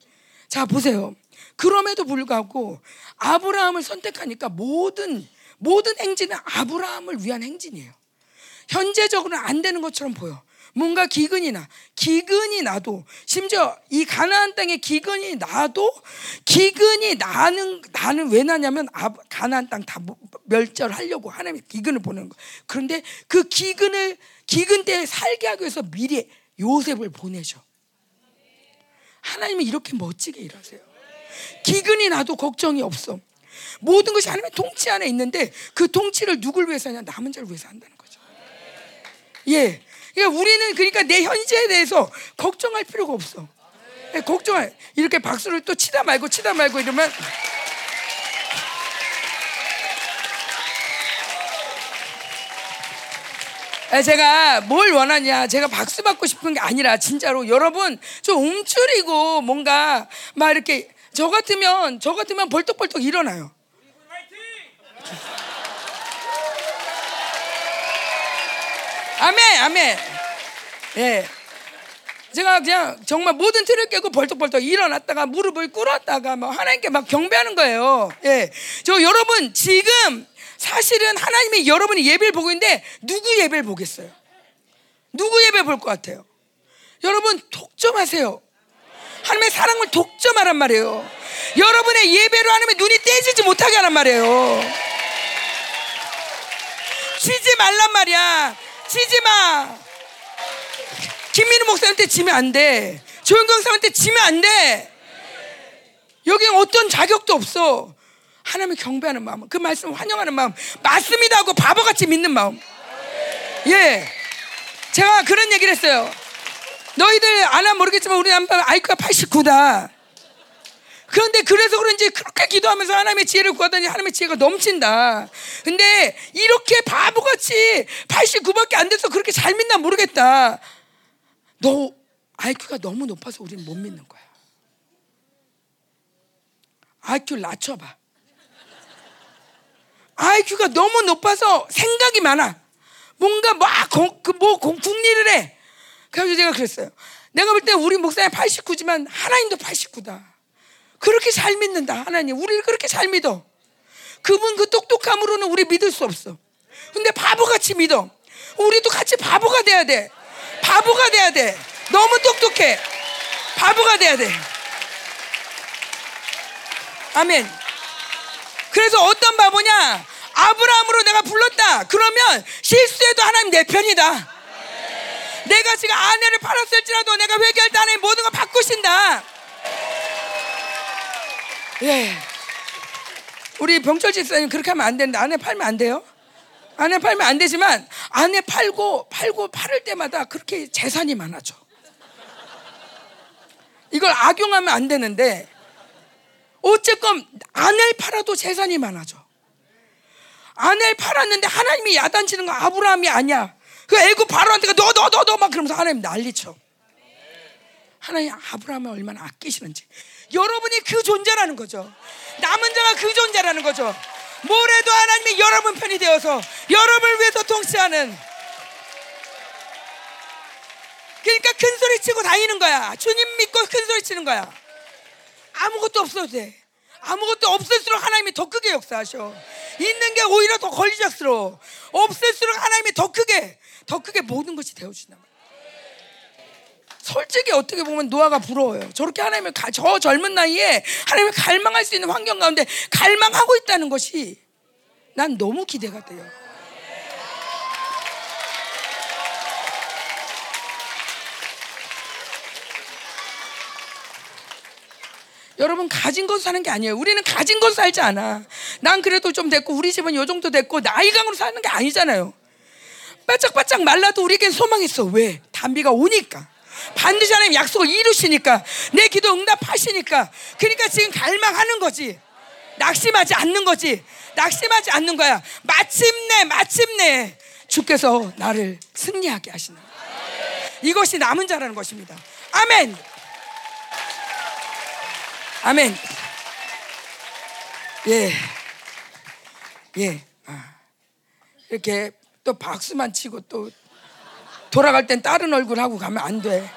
자 보세요. 그럼에도 불구하고 아브라함을 선택하니까 모든 모든 행진은 아브라함을 위한 행진이에요. 현재적으로는 안 되는 것처럼 보여. 뭔가 기근이 나, 기근이 나도 심지어 이 가나안 땅에 기근이 나도 기근이 나는 나는 왜 나냐면 아, 가나안 땅 다 멸절하려고 하나님의 기근을 보는 거. 그런데 그 기근을 기근 때 살게 하기 위해서 미리 요셉을 보내죠. 하나님이 이렇게 멋지게 일하세요. 기근이 나도 걱정이 없어. 모든 것이 하나님의 통치 안에 있는데 그 통치를 누굴 위해서 하냐? 남은 자를 위해서 한다는 거죠. 예. 그러니까 우리는 그러니까 내 현재에 대해서 걱정할 필요가 없어. 예, 걱정할 이렇게 박수를 또 치다 말고 치다 말고 이러면 제가 뭘 원하냐? 제가 박수 받고 싶은 게 아니라 진짜로 여러분 좀 움츠리고 뭔가 막 이렇게 저 같으면 저 같으면 벌떡벌떡 일어나요. 아멘, 아멘. 예. 제가 그냥 정말 모든 틀을 깨고 벌떡벌떡 일어났다가 무릎을 꿇었다가 막 하나님께 막 경배하는 거예요. 예. 저 여러분 지금 사실은 하나님이 여러분이 예배를 보고 있는데 누구 예배를 보겠어요? 누구 예배 볼 것 같아요? 여러분 독점하세요. 하나님의 사랑을 독점하란 말이에요. 여러분의 예배로 하나님의 눈이 떼지지 못하게 하란 말이에요. 치지 말란 말이야. 치지 마. 김민우 목사한테 지면 안 돼. 조영경 사한테 지면 안 돼. 여기 어떤 자격도 없어. 하나님을 경배하는 마음, 그 말씀 환영하는 마음, 맞습니다 하고 바보같이 믿는 마음. 예. 제가 그런 얘기를 했어요. 너희들 아나 모르겠지만 우리 남편 아이가 89다. 그 그런데 그래서 그런지 그렇게 기도하면서 하나님의 지혜를 구하더니 하나님의 지혜가 넘친다. 근데 이렇게 바보같이 89밖에 안 돼서 그렇게 잘 믿나 모르겠다. 너 IQ가 너무 높아서 우리는 못 믿는 거야. IQ를 낮춰봐. IQ가 너무 높아서 생각이 많아. 뭔가 막, 그 뭐, 국리를 해. 그래서 제가 그랬어요. 내가 볼 때 우리 목사님 89지만 하나님도 89다. 그렇게 잘 믿는다, 하나님. 우리를 그렇게 잘 믿어. 그분 그 똑똑함으로는 우리 믿을 수 없어. 근데 바보같이 믿어. 우리도 같이 바보가 돼야 돼. 바보가 돼야 돼. 너무 똑똑해. 바보가 돼야 돼. 아멘. 그래서 어떤 바보냐? 아브라함으로 내가 불렀다. 그러면 실수해도 하나님 내 편이다. 내가 지금 아내를 팔았을지라도 내가 회개할 때 하나님 모든 걸 바꾸신다. 예. 우리 병철 집사님 그렇게 하면 안 되는데 아내 팔면 안 돼요? 아내 팔면 안 되지만 아내 팔고 팔고 팔을 때마다 그렇게 재산이 많아져. 이걸 악용하면 안 되는데 어쨌건 아내를 팔아도 재산이 많아져. 아내를 팔았는데 하나님이 야단치는 거 아브라함이 아니야. 그 애굽 바로한테가 너 너 너 너 막 그러면서 하나님 난리쳐. 하나님 아브라함을 얼마나 아끼시는지. 여러분이 그 존재라는 거죠. 남은 자가 그 존재라는 거죠. 뭐래도 하나님이 여러분 편이 되어서 여러분을 위해서 통치하는 그러니까 큰 소리 치고 다니는 거야. 주님 믿고 큰 소리 치는 거야. 아무것도 없어도 돼. 아무것도 없을수록 하나님이 더 크게 역사하셔. 있는 게 오히려 더 걸리적스러워. 없을수록 하나님이 더 크게, 더 크게 모든 것이 되어주신다. 솔직히 어떻게 보면 노아가 부러워요. 저렇게 하나님을 가, 저 젊은 나이에 하나님을 갈망할 수 있는 환경 가운데 갈망하고 있다는 것이 난 너무 기대가 돼요. 여러분 가진 것 사는 게 아니에요. 우리는 가진 것 살지 않아. 난 그래도 좀 됐고 우리 집은 요 정도 됐고 나이강으로 사는 게 아니잖아요. 바짝바짝 말라도 우리에겐 소망 있어. 왜? 단비가 오니까. 반드시 하나님 약속을 이루시니까 내 기도 응답하시니까 그러니까 지금 갈망하는 거지 낙심하지 않는 거지 낙심하지 않는 거야 마침내 마침내 주께서 나를 승리하게 하시는 이것이 남은 자라는 것입니다 아멘 아멘. 예. 예. 아. 이렇게 또 박수만 치고 또 돌아갈 땐 다른 얼굴 하고 가면 안 돼.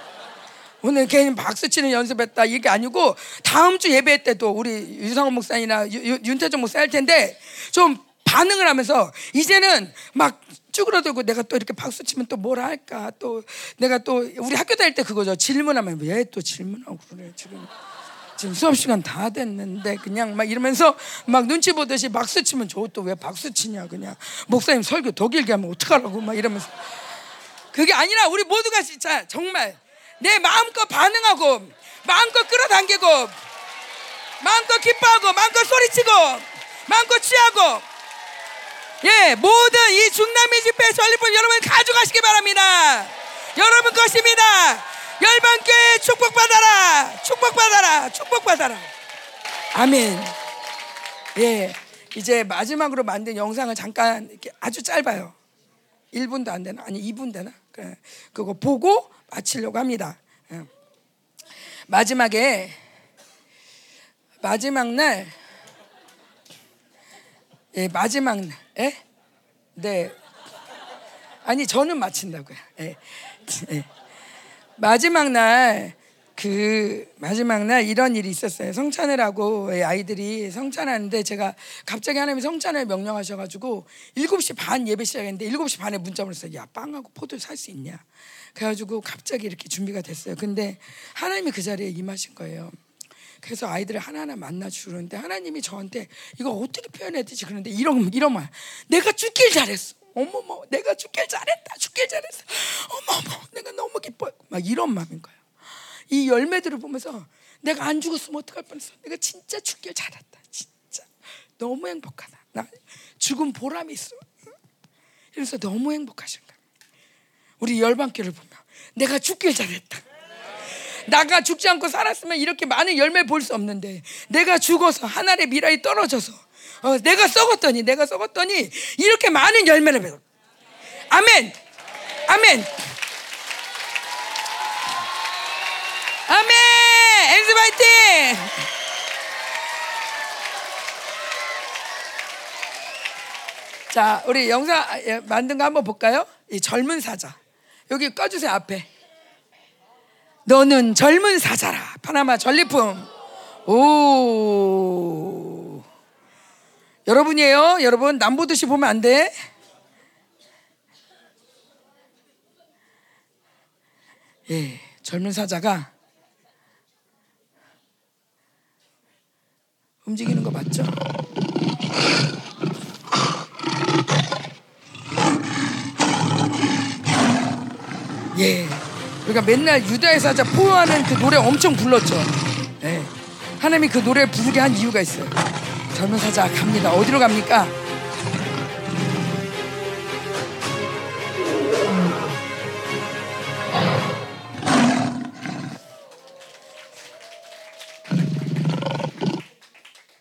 오늘 괜히 박수 치는 연습했다. 이게 아니고 다음 주 예배 때도 우리 유상원 목사님이나 윤태정 목사 할 텐데 좀 반응을 하면서 이제는 막 쭈그러들고 내가 또 이렇게 박수 치면 또 뭐라 할까? 또 내가 또 우리 학교 다닐 때 그거죠. 질문하면 왜또 질문하고 그래? 지금 지금 수업 시간 다 됐는데 그냥 막 이러면서 막 눈치 보듯이 박수 치면 저 또 왜 박수 치냐 그냥. 목사님 설교 더 길게 하면 어떡하라고 막 이러면서 그게 아니라 우리 모두가 진짜 정말 내 마음껏 반응하고 마음껏 끌어당기고 마음껏 기뻐하고 마음껏 소리치고 마음껏 취하고 예 모든 이 중남미 집회 전리품 여러분 가져가시기 바랍니다. 여러분 것입니다. 열방교회 축복받아라. 축복받아라. 축복받아라. 아멘. 예 이제 마지막으로 만든 영상을 잠깐 이렇게 아주 짧아요. 1분도 안 되나? 아니 2분 되나 그거 보고 마치려고 합니다 예. 마지막에 마지막 날 예, 마지막 날 예? 네 아니 저는 마친다고요 예. 예. 마지막 날, 그 마지막 날 이런 일이 있었어요. 성찬을 하고 아이들이 성찬하는데 제가 갑자기 하나님이 성찬을 명령하셔가지고 7시 반 예배 시작했는데 7시 반에 문자 보냈어요. 야, 빵하고 포도 살 수 있냐? 그래가지고 갑자기 이렇게 준비가 됐어요. 근데 하나님이 그 자리에 임하신 거예요. 그래서 아이들을 하나하나 만나 주는데 하나님이 저한테 이거 어떻게 표현해야 되지? 그런데 이런 이런 말, 내가 죽길 잘했어. 어머머, 내가 죽길 잘했다. 죽길 잘했어. 어머머, 내가 너무 기뻐요. 막 이런 마음인 거예요. 이 열매들을 보면서 내가 안 죽었으면 어떡할 뻔했어. 내가 진짜 죽길 잘했다. 진짜 너무 행복하다. 나 죽은 보람이 있어. 그래서 너무 행복하신. 우리 열방교를 보면 내가 죽길 잘했다. 나가 죽지 않고 살았으면 이렇게 많은 열매 볼 수 없는데 내가 죽어서 하늘의 미라이 떨어져서 어, 내가 썩었더니 내가 썩었더니 이렇게 많은 열매를 맺어. 아멘. 아멘. 엔스 파이팅. 자, 우리 영상 예, 만든 거 한번 볼까요? 이 젊은 사자. 여기 꺼주세요 앞에. 너는 젊은 사자라. 파나마 전리품. 오. 여러분이에요. 여러분 남 보듯이 보면 안 돼. 예, 젊은 사자가 움직이는 거 맞죠? 예. 우리가 맨날 유다의 사자 포효하는 그 노래 엄청 불렀죠. 예. 하나님이 그 노래를 부르게 한 이유가 있어요. 젊은 사자 갑니다. 어디로 갑니까?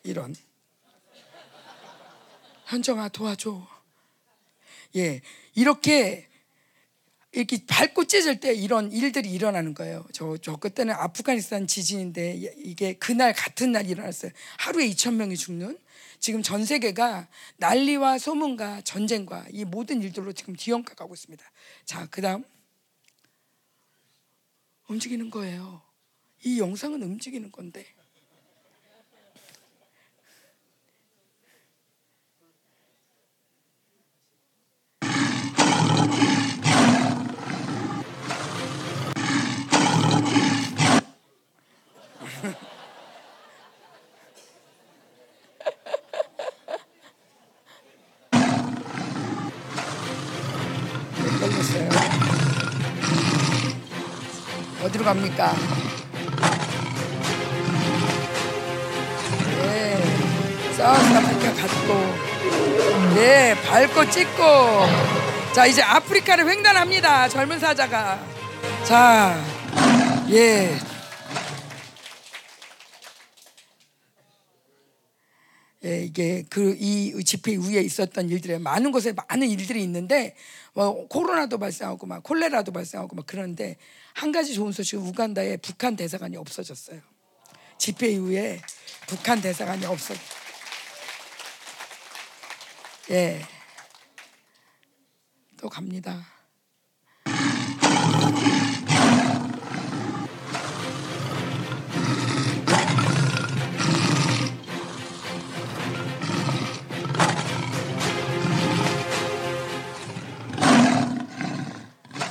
이런 현정아 도와줘. 예, 이렇게 이렇게 밟고 찢을 때 이런 일들이 일어나는 거예요. 저, 저 그때는 아프가니스탄 지진인데 이게 그날 같은 날 일어났어요. 하루에 2천 명이 죽는. 지금 전 세계가 난리와 소문과 전쟁과 이 모든 일들로 지금 뒤엉켜 가고 있습니다. 자, 그다음 움직이는 거예요. 이 영상은 움직이는 건데. 어디로 갑니까? 네, 싸웠다 밝혀 갔고, 네, 밟고 찍고. 자, 이제 아프리카를 횡단합니다. 젊은 사자가. 자, 예. 예, 이게 그 이 집회 위에 있었던 일들에 많은 곳에 많은 일들이 있는데 뭐 코로나도 발생하고 막 콜레라도 발생하고 막 그런데 한 가지 좋은 소식은 우간다에 북한 대사관이 없어졌어요. 집회 이후에 북한 대사관이 없어. 예. 또 갑니다.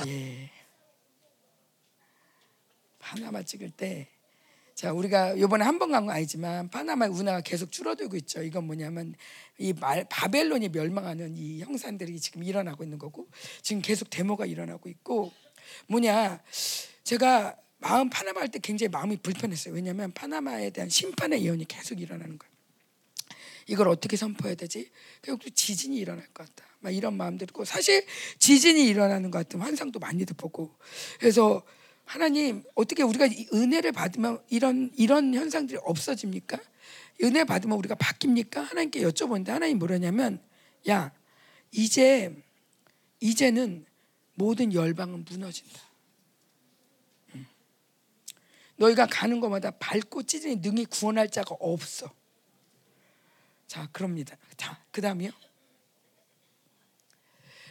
예. 파나마 찍을 때, 자 우리가 이번에 한 번 간 건 아니지만 파나마 운하가 계속 줄어들고 있죠. 이건 뭐냐면 이 말, 바벨론이 멸망하는 이 형상들이 지금 일어나고 있는 거고 지금 계속 데모가 일어나고 있고 뭐냐 제가 마음 파나마 할 때 굉장히 마음이 불편했어요. 왜냐하면 파나마에 대한 심판의 예언이 계속 일어나는 거예요. 이걸 어떻게 선포해야 되지? 결국 지진이 일어날 것 같다. 막 이런 마음도 있고 사실 지진이 일어나는 것 같은 환상도 많이들 보고 그래서 하나님 어떻게 우리가 은혜를 받으면 이런 이런 현상들이 없어집니까? 은혜 받으면 우리가 바뀝니까? 하나님께 여쭤보는데 하나님 뭐라냐면 야 이제 이제는 모든 열방은 무너진다. 음. 너희가 가는 곳마다 밟고 찢으니 능히 구원할 자가 없어. 자, 그럽니다. 자, 그 다음이요.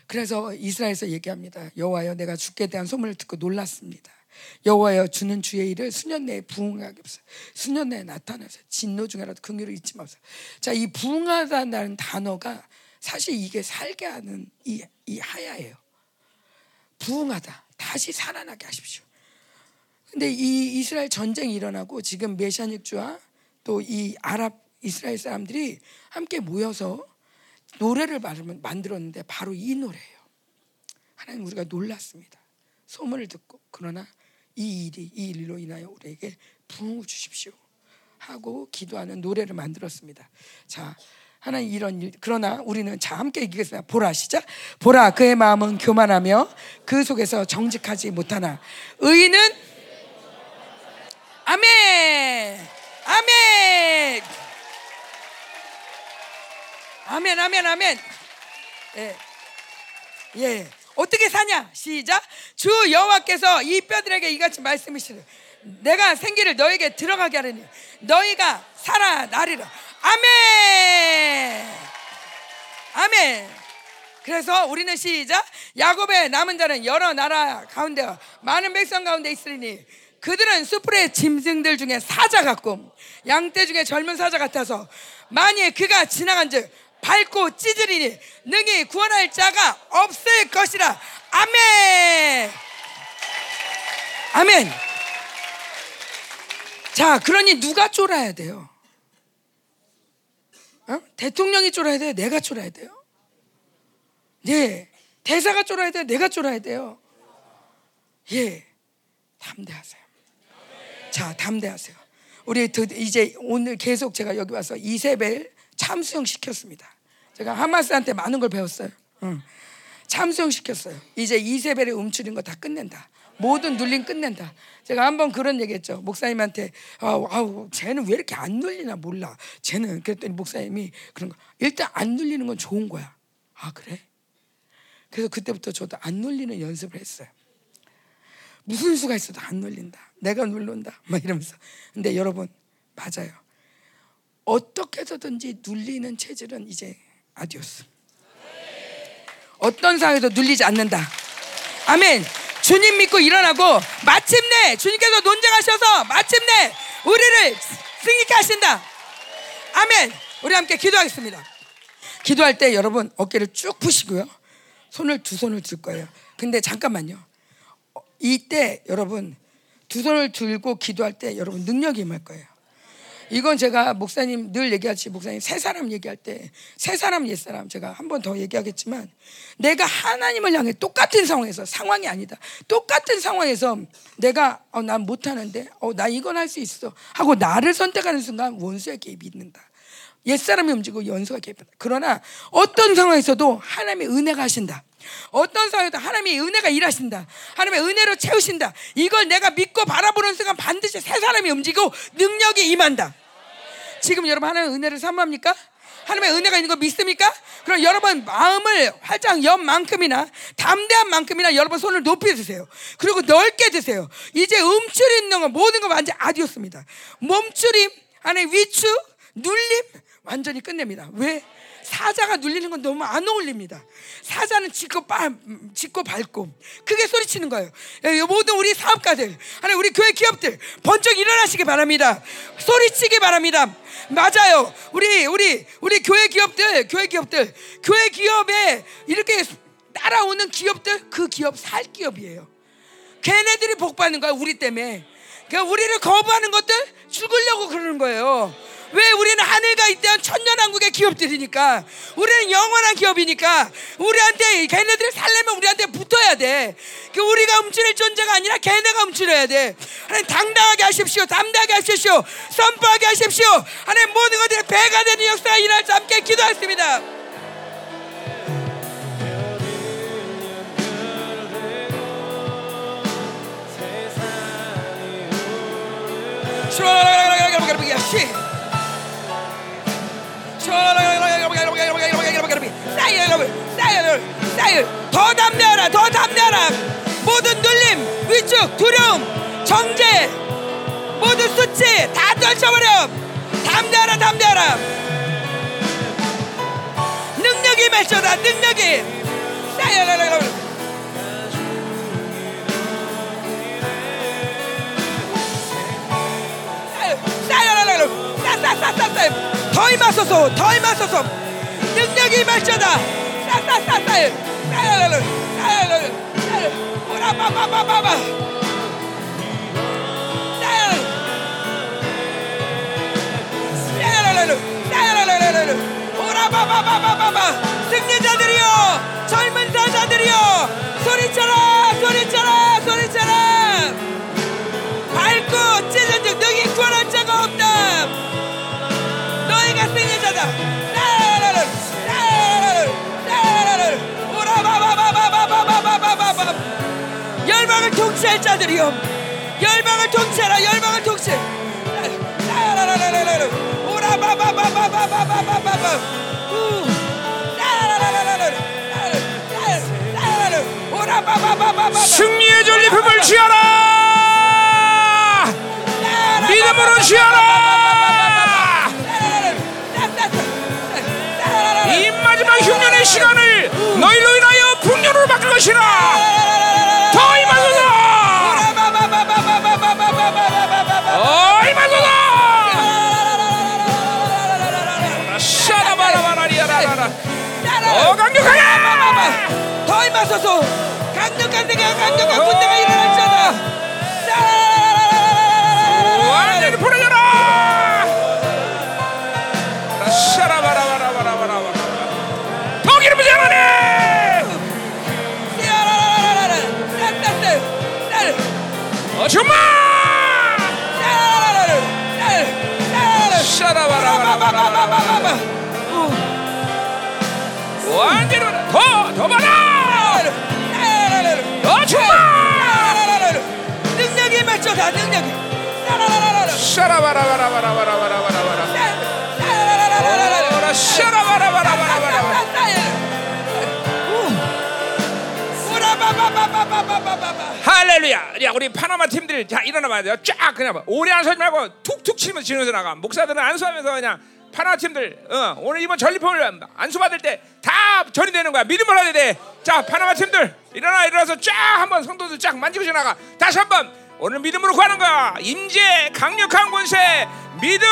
그래서 이스라엘에서 얘기합니다. 여호와여 내가 주께 대한 소문을 듣고 놀랐습니다. 여호와여 주는 주의 일을 수년 내에 부응하게 없어. 수년 내에 나타나서 진노 중에라도 긍휼을 잊지 마소서. 자, 이 부응하다는 단어가 사실 이게 살게 하는 이, 이 하야예요. 부응하다. 다시 살아나게 하십시오. 근데 이 이스라엘 전쟁이 일어나고 지금 메샤닉주와 또 이 아랍 이스라엘 사람들이 함께 모여서 노래를 만들었는데 바로 이 노래예요. 하나님 우리가 놀랐습니다. 소문을 듣고 그러나 이 일이 이 일로 인하여 우리에게 부흥을 주십시오 하고 기도하는 노래를 만들었습니다. 자, 하나님 이런 일 그러나 우리는 자 함께 읽겠습니다. 보라 시작. 보라 그의 마음은 교만하며 그 속에서 정직하지 못하나 의인은 아멘. 아멘. 아멘, 아멘, 아멘. 예. 예. 어떻게 사냐? 시작. 주 여호와께서 이 뼈들에게 이같이 말씀이시되 내가 생기를 너에게 들어가게 하리니 너희가 살아나리라. 아멘. 아멘. 그래서 우리는 시작 야곱의 남은 자는 여러 나라 가운데 많은 백성 가운데 있으리니 그들은 수풀의 짐승들 중에 사자 같고 양떼 중에 젊은 사자 같아서 만일 그가 지나간즉 밟고 찢으리니 능히 구원할 자가 없을 것이라. 아멘. 아멘. 자 그러니 누가 쫄아야 돼요? 어? 대통령이 쫄아야 돼요? 내가 쫄아야 돼요? 예. 대사가 쫄아야 돼요? 내가 쫄아야 돼요? 예. 담대하세요. 자 담대하세요. 우리 이제 오늘 계속 제가 여기 와서 이세벨 참수형 시켰습니다. 제가 하마스한테 많은 걸 배웠어요. 응. 참수형 시켰어요. 이제 이세벨의 움츠린 거 다 끝낸다. 모든 눌림 끝낸다. 제가 한번 그런 얘기했죠. 목사님한테 아우, 아우 쟤는 왜 이렇게 안 눌리나 몰라. 쟤는 그랬더니 목사님이 그런 거 일단 안 눌리는 건 좋은 거야. 아 그래? 그래서 그때부터 저도 안 눌리는 연습을 했어요. 무슨 수가 있어도 안 눌린다. 내가 누른다. 막 이러면서. 근데 여러분 맞아요. 어떻게 해서든지 눌리는 체질은 이제 아디오스. 어떤 상황에도 눌리지 않는다. 아멘. 주님 믿고 일어나고 마침내 주님께서 논쟁하셔서 마침내 우리를 승리케 하신다. 아멘. 우리 함께 기도하겠습니다. 기도할 때 여러분 어깨를 쭉 푸시고요. 손을 두 손을 들 거예요. 근데 잠깐만요. 이때 여러분 두 손을 들고 기도할 때 여러분 능력이 임할 거예요. 이건 제가 목사님 늘 얘기하지 목사님 세 사람 얘기할 때 세 사람 옛 사람 제가 한 번 더 얘기하겠지만 내가 하나님을 향해 똑같은 상황에서 상황이 아니다. 똑같은 상황에서 내가 어, 난 못하는데 어, 나 이건 할 수 있어 하고 나를 선택하는 순간 원수의 개입이 있는다 옛사람이 움직이고 연수가 개입한다 그러나 어떤 상황에서도 하나님의 은혜가 하신다 어떤 상황에도 하나님의 은혜가 일하신다. 하나님의 은혜로 채우신다. 이걸 내가 믿고 바라보는 순간 반드시 새 사람이 움직이고 능력이 임한다. 지금 여러분 하나님의 은혜를 사모합니까? 하나님의 은혜가 있는 거 믿습니까? 그럼 여러분 마음을 활짝 연 만큼이나 담대한 만큼이나 여러분 손을 높이 드세요. 그리고 넓게 드세요. 이제 움츠림 있는 건 모든 거 완전 아디오스입니다. 몸츠림 안에 위축, 눌림 완전히 끝냅니다. 왜? 사자가 눌리는 건 너무 안 어울립니다. 사자는 짚고 빠, 짚고 밟고 크게 소리치는 거예요. 예, 모든 우리 사업가들, 아니 우리 교회 기업들 번쩍 일어나시기 바랍니다. 소리치기 바랍니다. 맞아요. 우리 우리 우리 교회 기업들, 교회 기업들, 교회 기업에 이렇게 따라오는 기업들 그 기업 살 기업이에요. 걔네들이 복 받는 거야 우리 때문에. 그러니까 우리를 거부하는 것들 죽으려고 그러는 거예요. 왜 우리는 하늘과 있대한 천년왕국의 기업들이니까 우리는 영원한 기업이니까 우리한테 걔네들을 살려면 우리한테 붙어야 돼. 그 우리가 움츠릴 존재가 아니라 걔네가 움츠려야 돼. 하나님 당당하게 하십시오. 담대하게 하십시오. 선포하게 하십시오. 하나님 모든 것들이 배가 되는 역사가 일어날 수 함께 기도했습니다. 슈 더 담대하라 더 담대하라. 모든 눌림 위축 두려움 정죄 모든 수치 다 떨쳐버려. 담대하라 담대하라. 능력이 맺혀다 능력이. 싸야라라라 싸야라라라 싸싸싸싸싸 더 임하소서 더 임하소서. 능력이 말쳐다 너희가 승리자다. 열방을 통치할 자들이여 열방을 통치하라 열방을 통치 라라라라라라 승리의 전리품을 취하라 믿음으로 취하라 더 임하소서 강력한 내가 강력한 군대가 일어날지어다 완전히 풀어져라! 샤라바라바라바라바라바라 더 기름 부지 하나님 어 정말! 샤라바라바라바라바라 완전히 더더 받아 능력이 능력이 샤라바라바라바라바라바라바라 우리 파나마 팀들 자 일어나 봐야 돼요. 쫙 그냥 봐. 오래 안 서지 말고 툭툭 치면서 지면서 나가. 목사들은 안수하면서 그냥 파나마 팀들 어, 오늘 이번 전리품을 안수 받을 때 다 전이 되는 거야. 믿음을 하야 돼. 자, 파나마 팀들 일어나 일어나서 쫙 한번 성도들 쫙 만지고 지나가. 다시 한번 오늘 믿음으로 구하는 거야. 임재 강력한 권세 믿음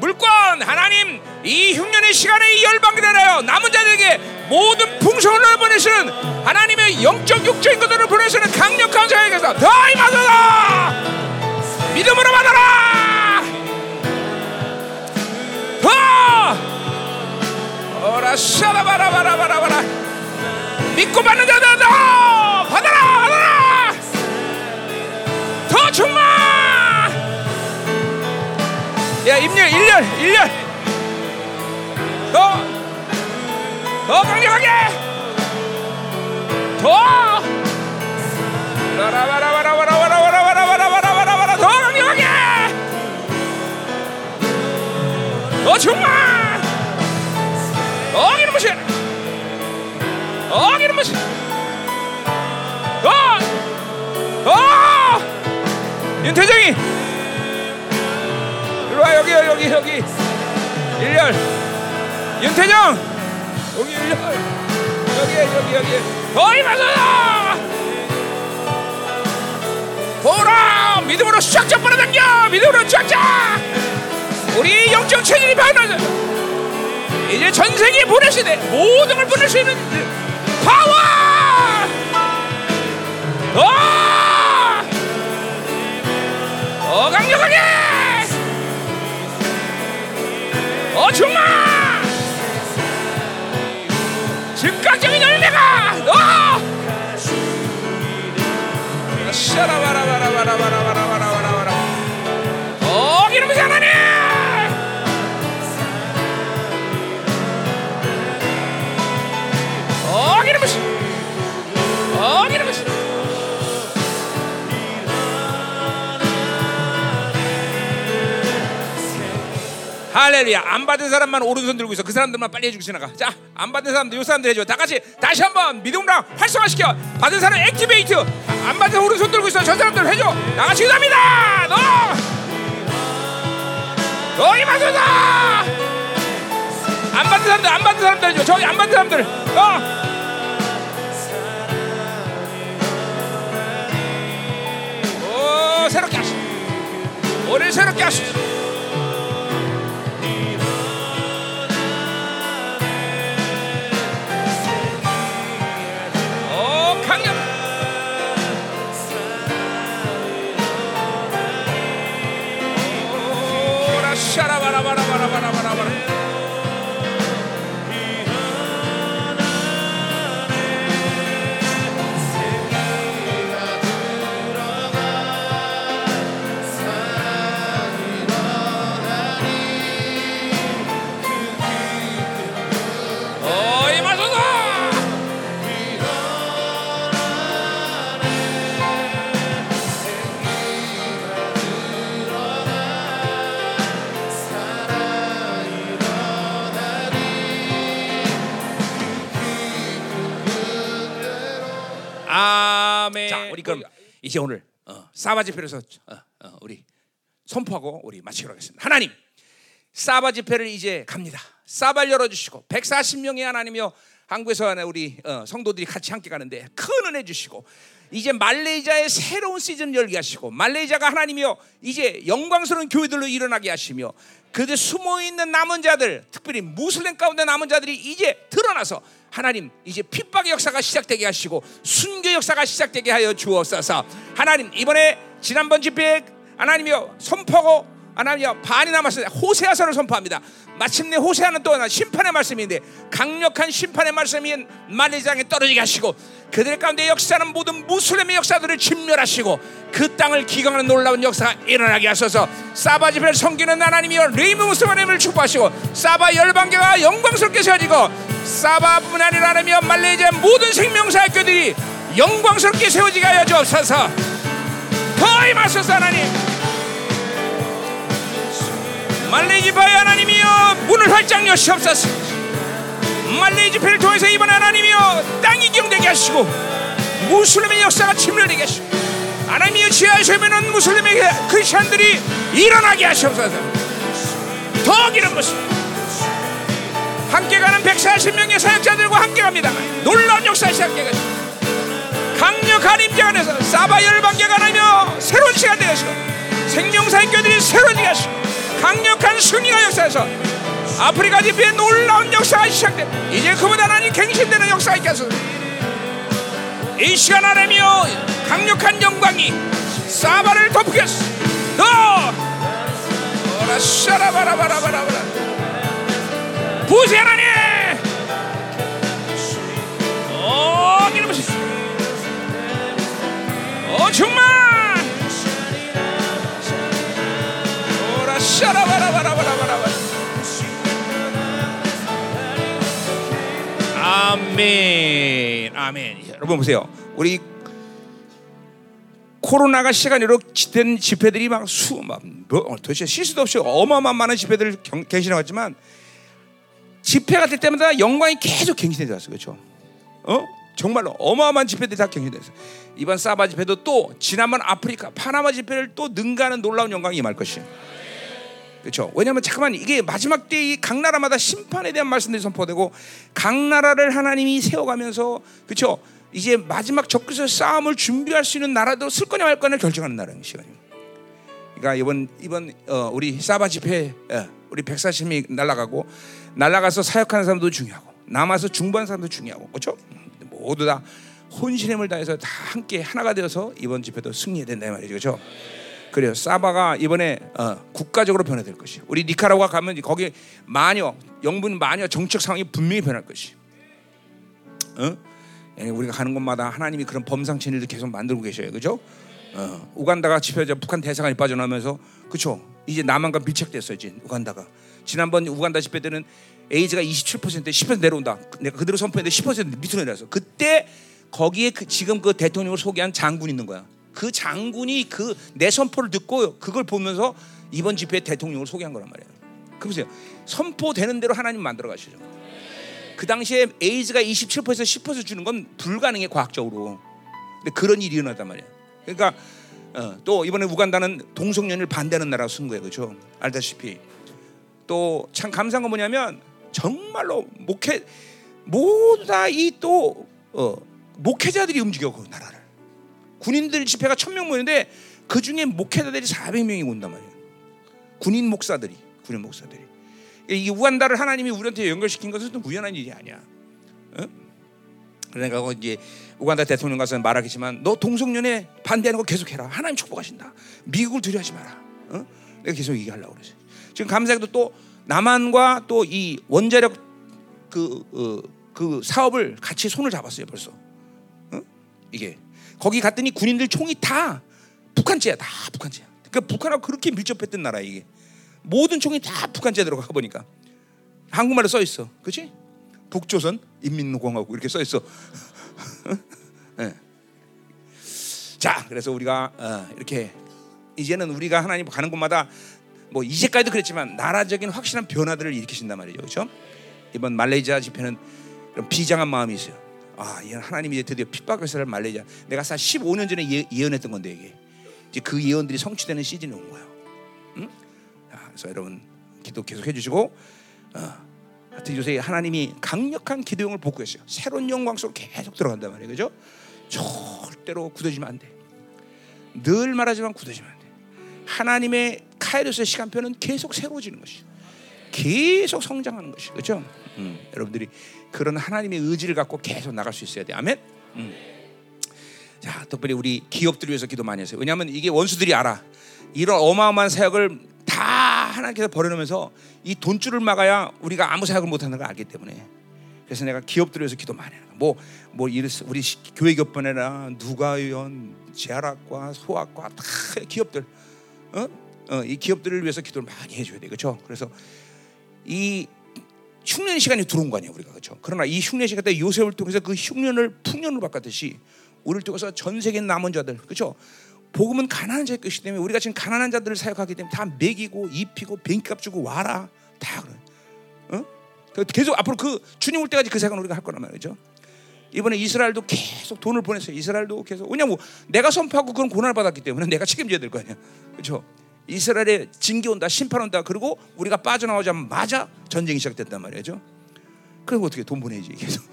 물권 하나님 이 흉년의 시간에 이 열방이 되나요 남은 자들에게 모든 풍성을 보내시는 하나님의 영적 육적인 것들을 보내시는 강력한 자에게서 더 임하소서 믿음으로 받아라 아! 어라 샤라바라바라바라바라. 믿고 받는 자다 받아라 받아라. 더 충만. 야 임년 1년 1년 더 더 강력하게. 더. 라라라라 더 정말! 부시 더 기름 부시 더더 윤태정이! 이리 와 여기 여기 여기 일렬. 윤태정! 여기 일렬. 여기 여기 여기 더 임하소서 보라 믿음으로 쫙쫙 빨아당겨! 믿음으로 쫙쫙 우리 영적 체질이 변하자 이제 전 세계에 보내시되 모든 걸 보낼 수 있는 파워! 더, 더 강력하게! 어 정말 즉각적인 열매가 너 샤라바라바라바라바라바라바라바라 할렐루야. 안 받은 사람만 오른손 들고 있어. 그 사람들만 빨리 해주고 지나가 자 안 받은 사람들 요 사람들 해줘. 다 같이 다시 한번 믿음으로 활성화시켜. 받은 사람 액티베이트. 안 받은 사람 오른손 들고 있어. 저 사람들 해줘. 나 같이 기도합니다. 너! 너희 맞아서 안 받은 사람들 안 받은 사람들 해줘. 저기 안 받은 사람들. 어 오, 새롭게 하시 오늘 새롭게 하시오 오 이제 오늘 어, 사바 집회에서 어, 어, 우리 선포하고 우리 마치도록 하겠습니다. 하나님 사바 집회를 이제 갑니다. 사바를 열어주시고 140명의 하나님이여 한국에서 우리 어, 성도들이 같이 함께 가는데 큰 은혜 주시고 이제 말레이자의 새로운 시즌 열게 하시고 말레이자가 하나님이여 이제 영광스러운 교회들로 일어나게 하시며 그들 숨어 있는 남은 자들 특별히 무슬림 가운데 남은 자들이 이제 드러나서 하나님 이제 핍박의 역사가 시작되게 하시고 순교 역사가 시작되게 하여 주옵소서 하나님 이번에 지난번 집회에 하나님이여 선포하고 하나님이여 반이 남았을 때 호세아서를 선포합니다. 마침내 호세아는 또 하나 심판의 말씀인데 강력한 심판의 말씀이 말레이장에 떨어지게 하시고 그들 가운데 역사는 모든 무슬림의 역사들을 진멸하시고 그 땅을 기강하는 놀라운 역사가 일어나게 하소서. 사바 집회를 섬기는 하나님이여 레이무 무스바님을 축복하시고 사바 열방계가 영광스럽게 세워지고 사바 뿐 아니라 하나님이여 말레이자 모든 생명사 학교들이 영광스럽게 세워지게 하여 주옵소서. 더 임하소서 하나님. 말레이지파의 하나님이여 여시옵소서. 말레이지파를 통해서 이번 하나님이여 땅이 경되게 하시고 무슬림의 역사가 침멸되게 하시고 하나님이여 지하에서면은 무슬림의 크리스천들이 일어나게 하시옵소서. 더 기름 부시 함께 가는 140명의 사역자들과 함께 갑니다 놀라운 역사 시작되게 하시고 강력한 임재 안에서 사바 열방계가 나며 새로운 시간 되게 하시고 생명사의 뼈들이 새로워지게 하시고 강력한 승리가 역사에서 아프리카 대표의 놀라운 역사가 시작돼 이제 그보다 하나님 갱신되는 역사가 있게 하소서. 이 시간 하나님이여 강력한 영광이 사바를 덮게 하소서 너! 오라 샤라바라바라바라바라. 부세 하나님! 어 기름 부시. 어 정말 오라 샤라바라바라바라바라 아멘 아멘 여러분 보세요 우리 코로나가 시간이 이렇게 된 집회들이 막 수, 막, 뭐, 도대체 쉴 수도 없이 어마어마한 많은 집회들을 경- 갱신해왔지만 집회가 될 때마다 영광이 계속 갱신돼 왔어요. 그렇죠? 어? 정말로 어마어마한 집회들이 다 갱신됐어. 이번 사바 집회도 또 지난번 아프리카 파나마 집회를 또 능가하는 놀라운 영광이 임할 것이에요. 그렇죠? 왜냐하면 잠깐만 이게 마지막 때 이 각 나라마다 심판에 대한 말씀들이 선포되고 각 나라를 하나님이 세워가면서 그렇죠? 이제 마지막 적그리스도 싸움을 준비할 수 있는 나라도 쓸 거냐 말 거냐 결정하는 나라는 시간이에요. 그러니까 이번 이번 어, 우리 사바 집회 어, 우리 140명이 날아가고 날아가서 사역하는 사람도 중요하고 남아서 중보하는 사람도 중요하고 그렇죠? 모두 다 혼신의 힘을 다해서 다 함께 하나가 되어서 이번 집회도 승리해야 된다 이 말이죠. 그렇죠? 그래요. 사바가 이번에 어, 국가적으로 변화될 것이. 우리 니카라과 가면 거기 마녀 영분 마녀 정책 상황이 분명히 변할 것이. 어? 예, 우리가 가는 곳마다 하나님이 그런 범상치 일을 계속 만들고 계셔요. 그죠? 어, 우간다가 집회자 북한 대사관이 빠져나오면서 그쵸? 이제 남한과 밀착됐어요. 이제 우간다가. 지난번 우간다 집회 때는 에이즈가 27% 10% 내려온다. 내가 그대로 선포했는데 10% 밑으로 내려서 그때 거기에 그 지금 그 대통령을 소개한 장군이 있는 거야. 그 장군이 그 내 선포를 듣고 그걸 보면서 이번 집회 대통령을 소개한 거란 말이에요. 그 보세요. 선포되는 대로 하나님 만들어 가시죠. 그 당시에 에이즈가 27%에서 10% 주는 건 불가능해 과학적으로. 근데 그런 일이 일어났단 말이야. 그러니까 어, 또 이번에 우간다는 동성연을 반대하는 나라가 쓴 거예요, 그렇죠? 알다시피 또 참 감사한 건 뭐냐면 정말로 목회 모두 다 이또 어, 목회자들이 움직여 그 나라를 군인들 집회가 천 명 모이는데 그 중에 목회자들이 400명이 온단 말이에요. 군인 목사들이 군인 목사들이 이 우간다를 하나님이 우리한테 연결시킨 것은 또 우연한 일이 아니야. 어? 그러니까 이제 우간다 대통령 가서 말하겠지만 너 동성연애 반대하는 거 계속해라. 하나님 축복하신다. 미국을 두려워하지 마라. 어? 내가 계속 얘기하려고 그랬어요. 지금 감사하게도 또 남한과 또 이 원자력 그, 어, 그 사업을 같이 손을 잡았어요 벌써. 어? 이게 거기 갔더니 군인들 총이 다 북한제야, 다 북한제야. 그러니까 북한하고 그렇게 밀접했던 나라 이게. 모든 총이 다 북한제 들어가 보니까 한국말로 써 있어, 그렇지? 북조선 인민공화국 이렇게 써 있어. 네. (laughs) 자, 그래서 우리가 어, 이렇게 이제는 우리가 하나님 가는 곳마다 뭐 이제까지도 그랬지만 나라적인 확실한 변화들을 일으키신단 말이죠, 그렇죠? 이번 말레이시아 집회는 비장한 마음이 있어요. 아, 이 하나님이 이제 드디어 핍박에서를 말리자. 내가 사실 15년 전에 예, 예언했던 건데 이게 이제 그 예언들이 성취되는 시즌이 온 거예요. 응? 자, 그래서 여러분 기도 계속 해주시고 어, 하여튼 요새 하나님이 강력한 기도용을 복구했어요. 새로운 영광 속으로 계속 들어간단 말이에요, 그죠? 절대로 굳어지면 안 돼. 늘 말하지만 굳어지면 안 돼. 하나님의 카이로스의 시간표는 계속 새로워지는 것이, 계속 성장하는 것이, 그렇죠? 음, 여러분들이 그런 하나님의 의지를 갖고 계속 나갈 수 있어야 돼. 아멘. 음. 자, 특별히 우리 기업들 위해서 기도 많이 했어요. 왜냐하면 이게 원수들이 알아. 이런 어마어마한 사역을 다 하나님께서 버려놓으면서 이 돈줄을 막아야 우리가 아무 사역을 못하는 걸 알기 때문에 그래서 내가 기업들 위해서 기도 많이 해요. 뭐, 뭐, 우리 교회 교번에나 누가위원, 재활학과, 소학과 다 기업들, 어? 어, 이 기업들을 위해서 기도를 많이 해줘야 돼, 그렇죠? 그래서 이 흉년 시간이 들어온 거 아니야, 우리가 그렇죠? 그러나 이 흉년 시간 때 요셉을 통해서 그 흉년을 풍년으로 바꿨듯이 우리를 통해서 전 세계 남은 자들, 그렇죠? 복음은 가난한 자의 것이기 때문에 우리가 지금 가난한 자들을 사역하기 때문에 다 먹이고 입히고 뱅값 주고 와라 다 그래. 어? 그 계속 앞으로 그 주님 올 때까지 그 생각 우리가 할 거란 말이죠. 이번에 이스라엘도 계속 돈을 보냈어요. 이스라엘도 계속 왜냐면 뭐 내가 선포하고 그런 고난을 받았기 때문에 내가 책임져야 될 거 아니야. 그렇죠? 이스라엘에 징계 온다, 심판 온다. 그리고 우리가 빠져나오자마자 전쟁이 시작됐단 말이죠. 그리고 어떻게 돈 보내지 계속.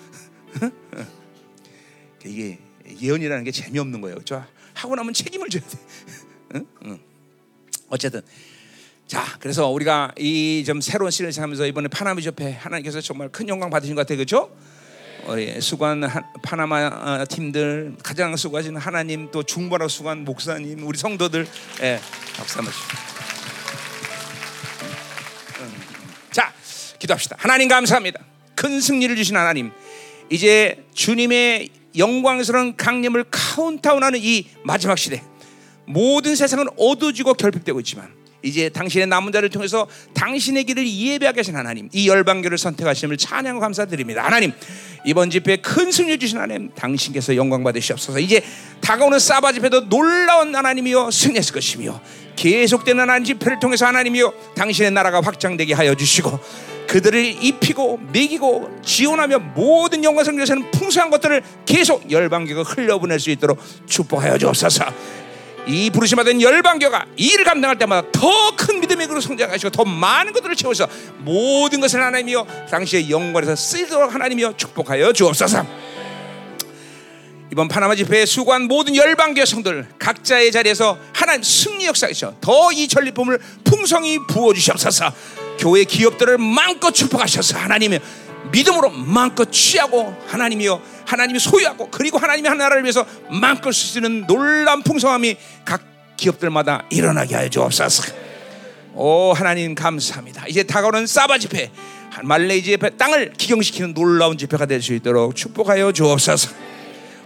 (laughs) 이게 예언이라는 게 재미없는 거예요. 그렇죠? 하고 나면 책임을 져야 돼. (laughs) 어쨌든 자, 그래서 우리가 이 좀 새로운 시즌을 시작하면서 이번에 파나마 협회 하나님께서 정말 큰 영광 받으신 것 같아요, 그렇죠? 수고한 파나마 팀들 가장 수고하신 하나님 또 중보라 수고한 목사님 우리 성도들 예, 박수 한번 주시죠. 자, 기도합시다. 하나님 감사합니다. 큰 승리를 주신 하나님. 이제 주님의 영광스러운 강림을 카운트다운하는 이 마지막 시대. 모든 세상은 어두워지고 결핍되고 있지만 이제 당신의 남은 자를 통해서 당신의 길을 예배하게 하신 하나님 이 열방교를 선택하심을 찬양하고 감사드립니다. 하나님 이번 집회에 큰 승리 주신 하나님 당신께서 영광 받으시옵소서. 이제 다가오는 사바 집회도 놀라운 하나님이여 승리했을 것이며 계속되는 하나님 집회를 통해서 하나님이여 당신의 나라가 확장되게 하여 주시고 그들을 입히고 먹이고 지원하며 모든 영광 성교에서는 풍성한 것들을 계속 열방교가 흘려보낼 수 있도록 축복하여 주옵소서 이 부르심 받은 열방교가 이 일을 감당할 때마다 더 큰 믿음의 그로 성장하시고 더 많은 것들을 채워서 모든 것을 하나님이여 당시의 영광에서 쓰도록 하나님이여 축복하여 주옵소서. 이번 파나마 집회에 수고한 모든 열방교 성들 각자의 자리에서 하나님 승리 역사에서 더 이 전리품을 풍성히 부어 주시옵소서. 교회 기업들을 마음껏 축복하셔서 하나님의 믿음으로 마음껏 취하고 하나님이여 하나님이 소유하고 그리고 하나님의 나라를 위해서 마음껏 쓰시는 놀라운 풍성함이 각 기업들마다 일어나게 하여 주옵소서. 오 하나님 감사합니다. 이제 다가오는 사바 집회 말레이지의 땅을 기경시키는 놀라운 집회가 될 수 있도록 축복하여 주옵소서.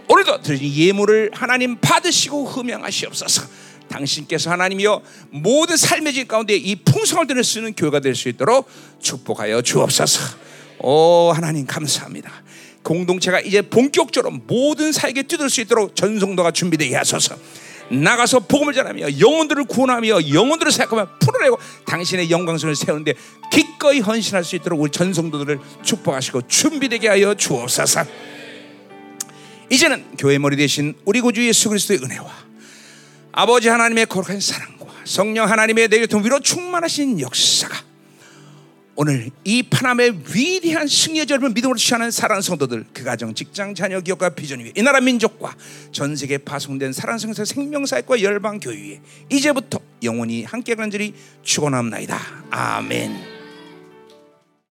오늘도 드린 예물을 하나님 받으시고 흠양하시옵소서. 당신께서 하나님이여 모든 삶의 질 가운데 이 풍성을 들을 수 있는 교회가 될 수 있도록 축복하여 주옵소서. 오 하나님 감사합니다. 공동체가 이제 본격적으로 모든 사에게 뛰들 수 있도록 전성도가 준비되게 하소서. 나가서 복음을 전하며 영혼들을 구원하며 영혼들을 생각하며 풀어내고 당신의 영광성을 세우는데 기꺼이 헌신할 수 있도록 우리 전성도들을 축복하시고 준비되게 하여 주옵소서. 이제는 교회 머리 대신 우리 구주 예수 그리스도의 은혜와 아버지 하나님의 거룩한 사랑과 성령 하나님의 내 교통 위로 충만하신 역사가 오늘 이 파남의 위대한 승리의 젊은 믿음으로 취하는 사랑하는 성도들 그 가정 직장 자녀 기업과 비전 위에 이 나라 민족과 전 세계 파송된 사랑하는 성서 생명사역과 열방 교회 위에 이제부터 영원히 함께 간절히 축원합나이다 아멘.